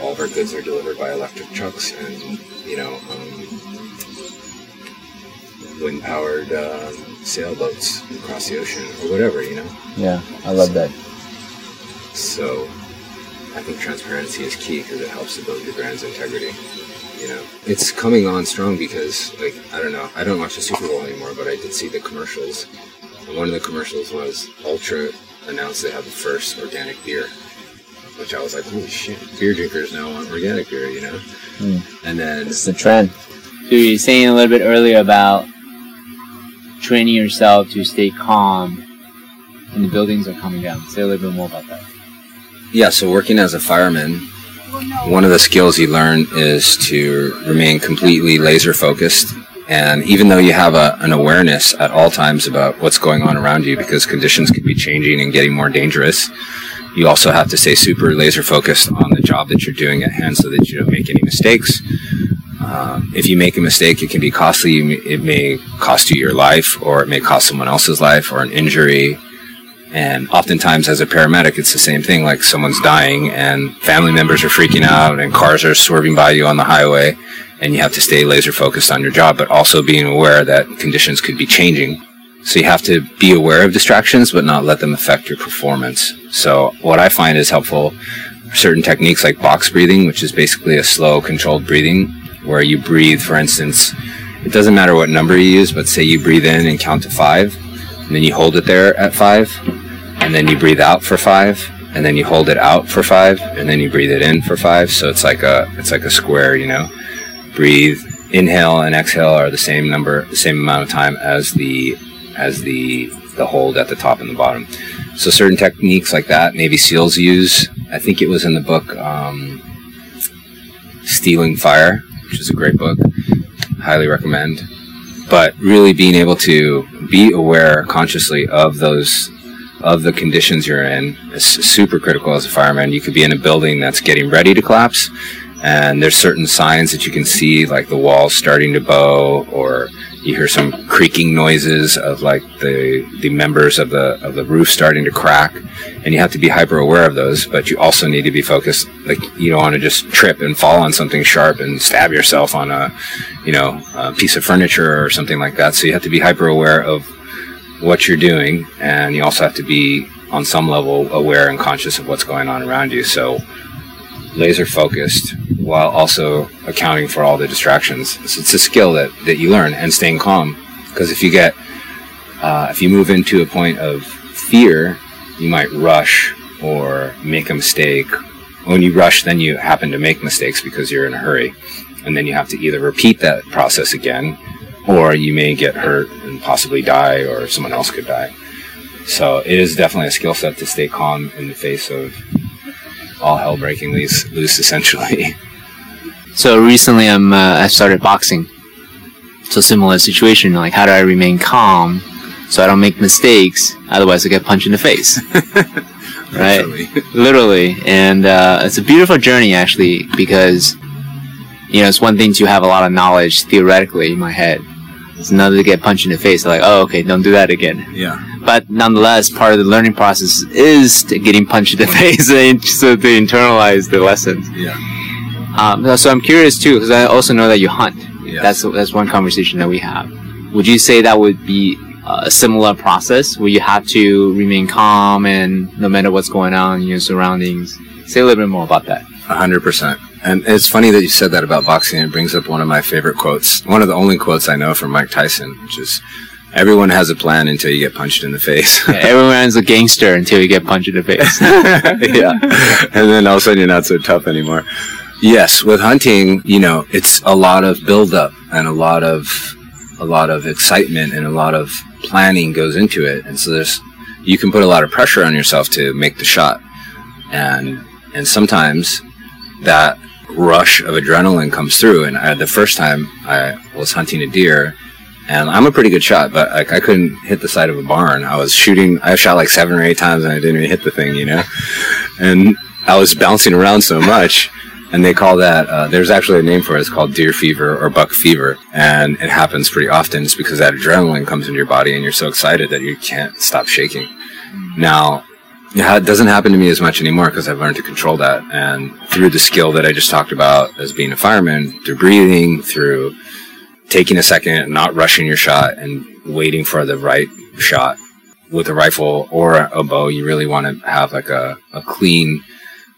all of our goods are delivered by electric trucks and you know um, wind powered um, sailboats across the ocean or whatever. You know, Yeah. I love that. so I think transparency is key because it helps to build your brand's integrity. You know, it's coming on strong because like I don't know, I don't watch the Super Bowl anymore, but I did see the commercials. And one of the commercials was Ultra announced they had the first organic beer, which I was like, holy shit, beer drinkers now want organic beer, you know? Mm. And then It's the trend. So you were saying a little bit earlier about training yourself to stay calm when the buildings are coming down. Say a little bit more about that. Yeah, so working as a fireman, one of the skills you learn is to remain completely laser focused. And even though you have a, an awareness at all times about what's going on around you, because conditions could be changing and getting more dangerous, you also have to stay super laser focused on the job that you're doing at hand so that you don't make any mistakes. Um, if you make a mistake, it can be costly. It may cost you your life, or it may cost someone else's life, or an injury. And oftentimes, as a paramedic, it's the same thing. Like someone's dying, and family members are freaking out, and cars are swerving by you on the highway, and you have to stay laser focused on your job, but also being aware that conditions could be changing. So you have to be aware of distractions, but not let them affect your performance. So what I find is helpful certain techniques like box breathing, which is basically a slow, controlled breathing, where you breathe, for instance, it doesn't matter what number you use, but say you breathe in and count to five, and then you hold it there at five, and then you breathe out for five, and then you hold it out for five, and then you breathe it in for five. So it's like a it's like a square, you know. Breathe, inhale and exhale are the same number, the same amount of time as the as the the hold at the top and the bottom. So certain techniques like that, Navy SEALs use. I think it was in the book um, Stealing Fire, which is a great book. Highly recommend. But really being able to be aware consciously of those of the conditions you're in is super critical as a fireman. You could be in a building that's getting ready to collapse, and there's certain signs that you can see, like the walls starting to bow, or you hear some creaking noises of like the the members of the of the roof starting to crack, and you have to be hyper aware of those. But you also need to be focused. Like you don't want to just trip and fall on something sharp and stab yourself on a, you know, a piece of furniture or something like that. So you have to be hyper aware of what you're doing, and you also have to be on some level aware and conscious of what's going on around you. So laser focused while also accounting for all the distractions. So it's a skill that, that you learn and staying calm. Because if you get, uh, if you move into a point of fear, you might rush or make a mistake. When you rush, then you happen to make mistakes because you're in a hurry. And then you have to either repeat that process again or you may get hurt and possibly die or someone else could die. So it is definitely a skill set to stay calm in the face of all hell breaking loose, loose essentially. So recently, I'm uh, I started boxing. So similar situation. Like, how do I remain calm so I don't make mistakes? Otherwise, I get punched in the face. right? Literally. Literally. And uh, it's a beautiful journey actually because you know it's one thing to have a lot of knowledge theoretically in my head. It's another to get punched in the face. Like, oh, okay, don't do that again. Yeah but nonetheless, part of the learning process is getting punched in the face so to internalize the lessons. Yeah. Um, so I'm curious too, because I also know that you hunt. Yes. That's that's one conversation that we have. Would you say that would be a similar process where you have to remain calm and no matter what's going on in your surroundings? Say a little bit more about that. A hundred percent. And it's funny that you said that about boxing. It brings up one of my favorite quotes. One of the only quotes I know from Mike Tyson, which is Everyone has a plan until you get punched in the face. yeah, everyone's a gangster until you get punched in the face. yeah. And then all of a sudden you're not so tough anymore. Yes, with hunting, you know, it's a lot of buildup and a lot of a lot of excitement and a lot of planning goes into it. And so there's you can put a lot of pressure on yourself to make the shot. And and sometimes that rush of adrenaline comes through. And I, the first time I was hunting a deer, and I'm a pretty good shot, but I couldn't hit the side of a barn. I was shooting. I shot like seven or eight times, and I didn't even hit the thing, you know. And I was bouncing around so much, and they call that. Uh, there's actually a name for it. It's called deer fever or buck fever, and it happens pretty often. It's because that adrenaline comes into your body, and you're so excited that you can't stop shaking. Now, it doesn't happen to me as much anymore because I've learned to control that, and through the skill that I just talked about as being a fireman, through breathing, through taking a second, not rushing your shot, and waiting for the right shot with a rifle or a bow. You really want to have like a, a clean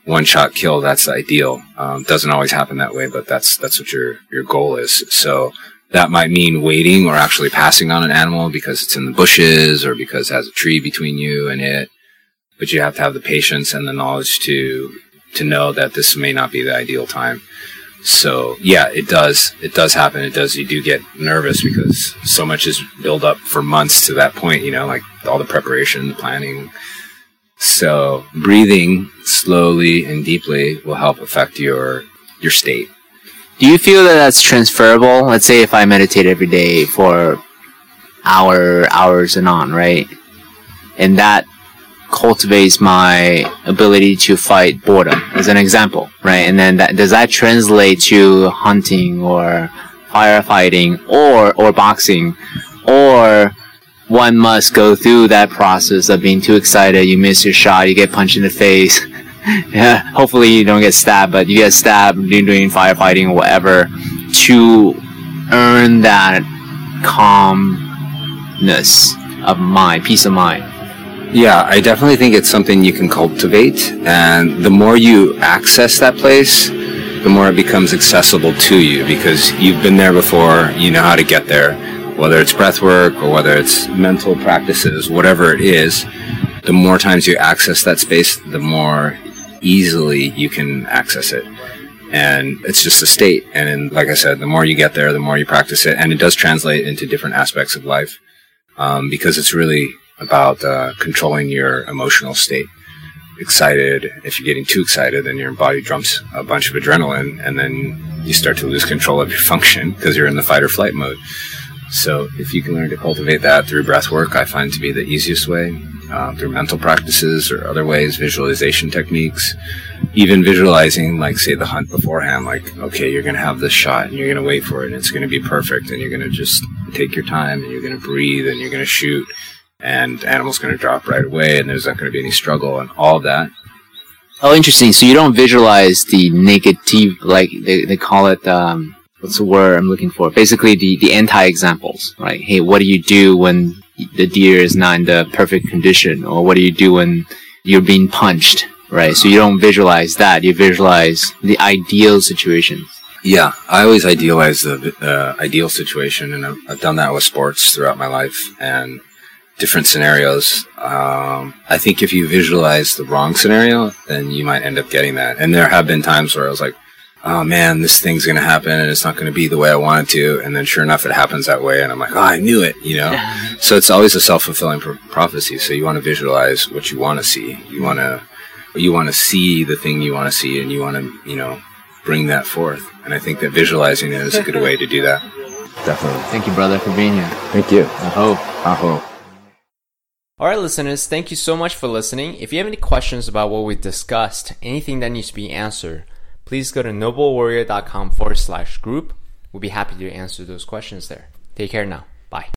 one shot kill. That's ideal. Um, doesn't always happen that way, but that's that's what your your goal is. So that might mean waiting or actually passing on an animal because it's in the bushes or because it has a tree between you and it. But you have to have the patience and the knowledge to to know that this may not be the ideal time. So yeah, it does. It does happen. It does. You do get nervous because so much is built up for months to that point. You know, like all the preparation, the planning. So breathing slowly and deeply will help affect your your state. Do you feel that that's transferable? Let's say if I meditate every day for hour hours and on, right? And that cultivates my ability to fight boredom as an example, right? And then that, does that translate to hunting or firefighting or, or boxing or one must go through that process of being too excited. You miss your shot, you get punched in the face. yeah, hopefully you don't get stabbed, but you get stabbed doing, firefighting or whatever to earn that calmness of mind, peace of mind. Yeah, I definitely think it's something you can cultivate, and the more you access that place, the more it becomes accessible to you because you've been there before, you know how to get there. Whether it's breath work or whether it's mental practices, whatever it is, the more times you access that space, the more easily you can access it. And it's just a state. And like I said, the more you get there, the more you practice it. And it does translate into different aspects of life um, because it's really about uh, controlling your emotional state. Excited, if you're getting too excited, then your body dumps a bunch of adrenaline and then you start to lose control of your function because you're in the fight or flight mode. So if you can learn to cultivate that through breath work, I find to be the easiest way. Uh, through mental practices or other ways, visualization techniques, even visualizing, like say the hunt beforehand, like okay, you're gonna have this shot and you're gonna wait for it, and it's gonna be perfect, and you're gonna just take your time and you're gonna breathe and you're gonna shoot, and animal's gonna drop right away, and there's not gonna be any struggle and all that. Oh, interesting. So you don't visualize the negative, like they, they call it. Um, what's the word I'm looking for? Basically, the the anti examples, right? Hey, what do you do when the deer is not in the perfect condition, or what do you do when you're being punched, right? So you don't visualize that; you visualize the ideal situation. Yeah, I always idealize the uh, ideal situation, and I've, I've, done that with sports throughout my life and different scenarios. Um, I think if you visualize the wrong scenario, then you might end up getting that. And there have been times where I was like, oh man, this thing's going to happen and it's not going to be the way I want it to. And then sure enough, it happens that way. And I'm like, oh, I knew it, you know? so it's always a self fulfilling pro- prophecy. So you want to visualize what you want to see. You want to, you want to see the thing you want to see and you want to, you know, bring that forth. And I think that visualizing it is a good way to do that. Definitely. Thank you, brother, for being here. Thank you. Aho. Aho. All right, listeners, thank you so much for listening. If you have any questions about what we discussed, anything that needs to be answered, please go to noblewarrior.com forward slash group. We'll be happy to answer those questions there. Take care now.